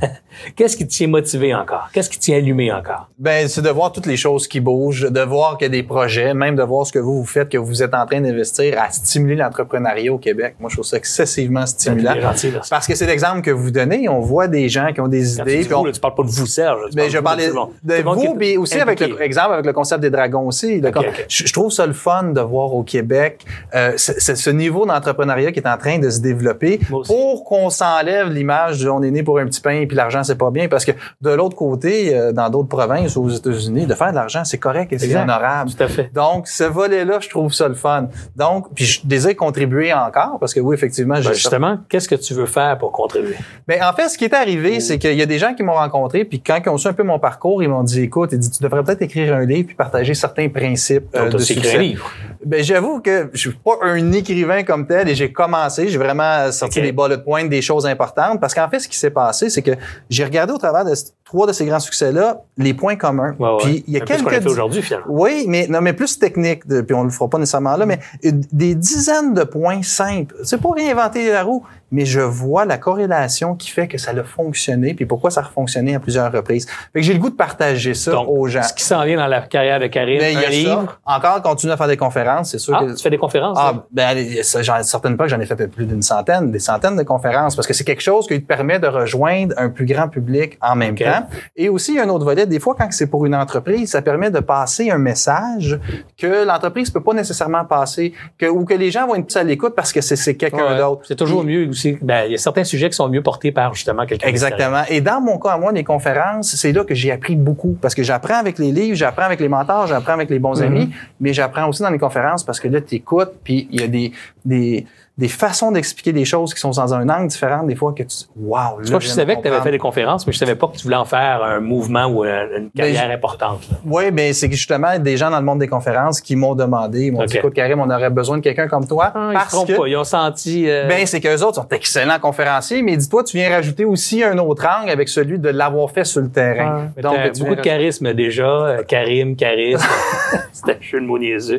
[SPEAKER 1] Qu'est-ce qui te tient motivé encore? Qu'est-ce qui te tient allumé encore?
[SPEAKER 3] Ben, c'est de voir toutes les choses qui bougent, de voir qu'il y a des projets, même de voir ce que vous vous faites, que vous êtes en train d'investir à stimuler l'entrepreneuriat au Québec. Moi, je trouve ça excessivement stimulant.
[SPEAKER 1] C'est gentil.
[SPEAKER 3] Parce que c'est l'exemple que vous donnez. On voit des gens qui ont des
[SPEAKER 1] Quand tu
[SPEAKER 3] idées.
[SPEAKER 1] dis vous,
[SPEAKER 3] on-
[SPEAKER 1] là, tu parles pas de vous, Serge. tu
[SPEAKER 3] Ben, je
[SPEAKER 1] de
[SPEAKER 3] parlais
[SPEAKER 1] tout le monde.
[SPEAKER 3] de
[SPEAKER 1] qui
[SPEAKER 3] vous, mais aussi avec le exemple avec le concept des dragons aussi. Le
[SPEAKER 1] Ok,
[SPEAKER 3] con-
[SPEAKER 1] ok.
[SPEAKER 3] Je, je trouve ça le fun de voir au Québec euh, ce, ce- niveau d'entrepreneuriat qui est en train de se développer pour qu'on s'enlève l'image de on est né pour un petit pain puis l'argent c'est pas bien parce que de l'autre côté, euh, dans d'autres provinces aux États-Unis, de faire de l'argent c'est correct et c'est honorable.
[SPEAKER 1] Tout à fait.
[SPEAKER 3] Donc, ce volet-là, je trouve ça le fun. Donc, puis je désire contribuer encore parce que oui, effectivement,
[SPEAKER 1] Ben, justement, qu'est-ce que tu veux faire pour contribuer?
[SPEAKER 3] ben, en fait, ce qui est arrivé, c'est qu'il y a des gens qui m'ont rencontré, puis quand ils ont su un peu mon parcours, ils m'ont dit, écoute, ils dit, tu devrais peut-être écrire un livre puis partager certains principes euh,
[SPEAKER 1] Donc,
[SPEAKER 3] de succès.
[SPEAKER 1] un livre.
[SPEAKER 3] Ben, j'avoue que je suis pas un écrivain comme tel et j'ai commencé, j'ai vraiment sorti
[SPEAKER 1] Ok.
[SPEAKER 3] des bullet points, des choses importantes, parce qu'en fait, ce qui s'est passé, c'est que j'ai regardé au travers de trois de ces grands succès-là les points communs.
[SPEAKER 1] Ouais, ouais.
[SPEAKER 3] Puis il y a
[SPEAKER 1] Un peu ce qu'on a
[SPEAKER 3] quelques
[SPEAKER 1] fait aujourd'hui, finalement.
[SPEAKER 3] oui, mais non, mais plus technique, de- puis on le fera pas nécessairement là, mais une- des dizaines de points simples. C'est pas réinventer la roue, mais je vois la corrélation qui fait que ça a fonctionné, puis pourquoi ça a fonctionné à plusieurs reprises. Fait que j'ai le goût de partager ça
[SPEAKER 1] Donc,
[SPEAKER 3] aux gens.
[SPEAKER 1] Ce qui s'en vient dans la carrière de
[SPEAKER 3] Ben, il y
[SPEAKER 1] un
[SPEAKER 3] a
[SPEAKER 1] livre.
[SPEAKER 3] ça. Encore, continue à faire des conférences, c'est sûr
[SPEAKER 1] Ah,
[SPEAKER 3] que.
[SPEAKER 1] tu fais des conférences?
[SPEAKER 3] Ah, ben, j'en, certaines pas que j'en ai fait plus d'une centaine, des centaines de conférences, parce que c'est quelque chose qui te permet de rejoindre un plus grand public en même temps. Et aussi, il y a un autre volet, des fois, quand c'est pour une entreprise, ça permet de passer un message que l'entreprise peut pas nécessairement passer, que, ou que les gens vont être plus à l'écoute parce que c'est, c'est quelqu'un
[SPEAKER 1] Ouais.
[SPEAKER 3] d'autre.
[SPEAKER 1] C'est toujours mieux aussi. Ben, il y a certains sujets qui sont mieux portés par justement quelqu'un. d'extérieur.
[SPEAKER 3] Exactement. Et dans mon cas, à moi, les conférences, c'est là que j'ai appris beaucoup. Parce que j'apprends avec les livres, j'apprends avec les mentors, j'apprends avec les bons
[SPEAKER 1] Mhm.
[SPEAKER 3] amis, mais j'apprends aussi dans les conférences parce que là, tu écoutes, puis il y a des, des, des façons d'expliquer des choses qui sont dans un angle différent, des fois que tu... Wow!
[SPEAKER 1] Tu vois, je savais que tu avais fait des conférences, mais je savais pas que tu voulais en faire un mouvement ou une, une carrière
[SPEAKER 3] Ben, je-
[SPEAKER 1] importante. là.
[SPEAKER 3] Oui, ben c'est justement des gens dans le monde des conférences qui m'ont demandé, ils m'ont dit,
[SPEAKER 1] Ok.
[SPEAKER 3] écoute, Karim, on aurait besoin de quelqu'un comme toi.
[SPEAKER 1] Ah, ils se
[SPEAKER 3] parce que,
[SPEAKER 1] pas. Ils ont senti. euh,
[SPEAKER 3] Ben, c'est qu'eux autres sont excellents conférenciers, mais dis-toi, tu viens rajouter aussi un autre angle avec celui de l'avoir fait sur le terrain.
[SPEAKER 1] mais t'as
[SPEAKER 3] tu
[SPEAKER 1] beaucoup de charisme déjà. Euh, Karim, charisme. C'était un jeu de mots niaiseux.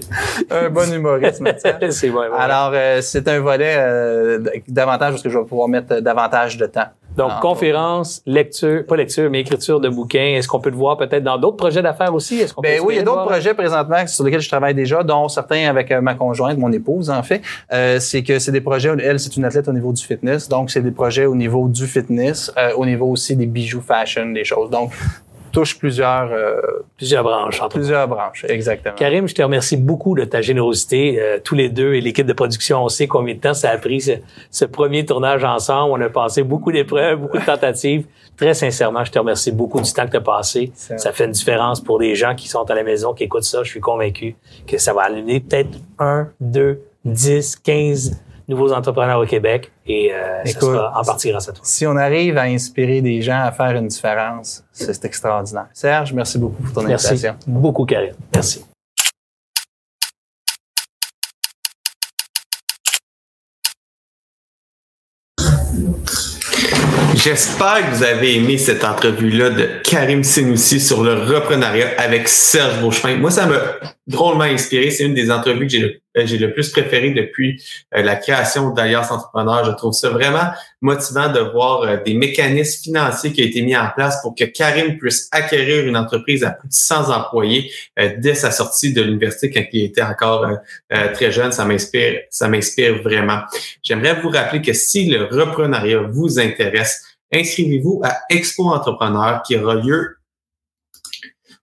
[SPEAKER 3] un bon humoriste, Mathieu.
[SPEAKER 1] c'est ouais, ouais.
[SPEAKER 3] Alors, euh, c'est un volet euh, davantage parce que je vais pouvoir mettre euh, davantage de temps.
[SPEAKER 1] Donc, conférence, lecture, pas lecture, mais écriture de bouquins. Est-ce qu'on peut te voir peut-être dans d'autres projets d'affaires aussi? Est-ce qu'on
[SPEAKER 3] Ben oui, il y a d'autres projets présentement sur lesquels je travaille déjà, dont certains avec euh, ma conjointe, mon épouse en fait. Euh, c'est que c'est des projets, elle c'est une athlète au niveau du fitness, donc c'est des projets au niveau du fitness, euh, au niveau aussi des bijoux fashion, des choses. Donc, touche plusieurs, euh,
[SPEAKER 1] Plusieurs branches, entre
[SPEAKER 3] plusieurs branches, exactement.
[SPEAKER 1] Karim, je te remercie beaucoup de ta générosité. Euh, tous les deux et l'équipe de production, on sait combien de temps ça a pris ce, ce premier tournage ensemble. On a passé beaucoup d'épreuves, beaucoup de tentatives. Très sincèrement, je te remercie beaucoup du temps que tu as passé. Ça fait une différence pour les gens qui sont à la maison, qui écoutent ça. Je suis convaincu que ça va amener peut-être un, deux, dix, quinze nouveaux entrepreneurs au Québec et euh, ça
[SPEAKER 3] Écoute,
[SPEAKER 1] sera en partie grâce à toi.
[SPEAKER 3] Si on arrive à inspirer des gens à faire une différence, c'est extraordinaire. Serge, merci beaucoup pour ton
[SPEAKER 1] Merci
[SPEAKER 3] invitation.
[SPEAKER 1] beaucoup, Karim. Merci.
[SPEAKER 2] J'espère que vous avez aimé cette entrevue-là de Karim Senoussi sur le reprenariat avec Serge Beauchemin. Moi, ça m'a drôlement inspiré. C'est une des entrevues que j'ai le, j'ai le plus préféré depuis euh, la création d'Alias Entrepreneur. Je trouve ça vraiment motivant de voir euh, des mécanismes financiers qui ont été mis en place pour que Karim puisse acquérir une entreprise à plus de 100 employés euh, dès sa sortie de l'université quand il était encore très jeune. Ça m'inspire, ça m'inspire vraiment. J'aimerais vous rappeler que si le reprenariat vous intéresse, inscrivez-vous à Expo Entrepreneur qui aura lieu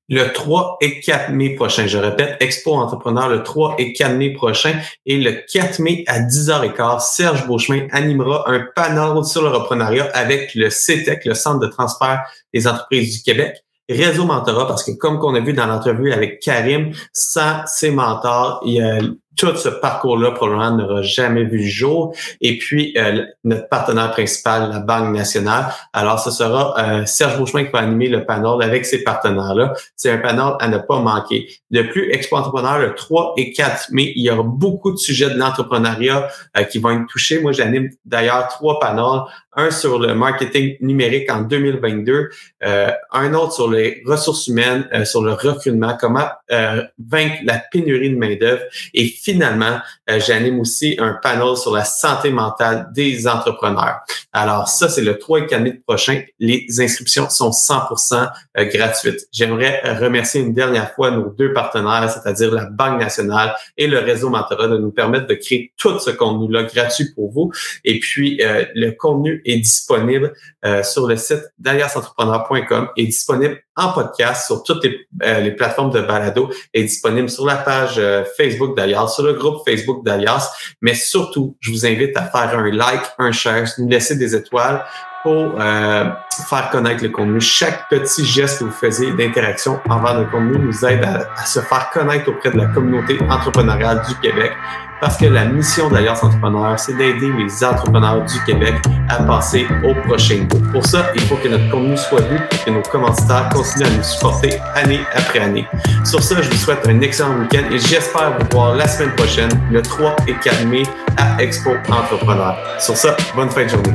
[SPEAKER 2] le 3 et 4 mai prochain. Je répète, Expo Entrepreneur le 3 et 4 mai prochain. Et le 4 mai à 10h15, Serge Beauchemin animera un panel sur le reprenariat avec le CETEC, le Centre de transfert des entreprises du Québec. réseau mentorat parce que comme qu'on a vu dans l'entrevue avec Karim, sans ses mentors, il y a tout ce parcours-là probablement n'aura jamais vu le jour. Et puis, euh, notre partenaire principal, la Banque nationale. Alors, ce sera euh, Serge Beauchemin qui va animer le panel avec ces partenaires-là. C'est un panel à ne pas manquer. De plus, Expo Entrepreneur, le 3 et 4 mai, il y aura beaucoup de sujets de l'entrepreneuriat euh, qui vont être touchés. Moi, j'anime d'ailleurs trois panels un sur le marketing numérique en 2022, euh, un autre sur les ressources humaines, euh, sur le recrutement, comment euh, vaincre la pénurie de main-d'œuvre. Et finalement, j'anime aussi un panel sur la santé mentale des entrepreneurs. Alors, ça, c'est le 3 et 4 mai prochain. Les inscriptions sont 100% gratuites. J'aimerais remercier une dernière fois nos deux partenaires, c'est-à-dire la Banque nationale et le réseau Mentorat, de nous permettre de créer tout ce contenu-là gratuit pour vous. Et puis, le contenu est disponible euh, sur le site d'aliasentrepreneur.com, est disponible en podcast sur toutes les, euh, plateformes de balado, est disponible sur la page euh, Facebook d'Alias, sur le groupe Facebook d'Alias, mais surtout, je vous invite à faire un like, un share, nous laisser des étoiles pour faire connaître le contenu. Chaque petit geste que vous faisiez d'interaction envers le contenu nous aide à se faire connaître auprès de la communauté entrepreneuriale du Québec parce que la mission d'Alliance Entrepreneur, c'est d'aider les entrepreneurs du Québec à passer au prochain niveau. Pour ça, il faut que notre contenu soit vu et que nos commentateurs continuent à nous supporter année après année. Sur ça, je vous souhaite un excellent week-end et j'espère vous voir la semaine prochaine, le 3 et 4 mai, à Expo Entrepreneur. Sur ça, bonne fin de journée.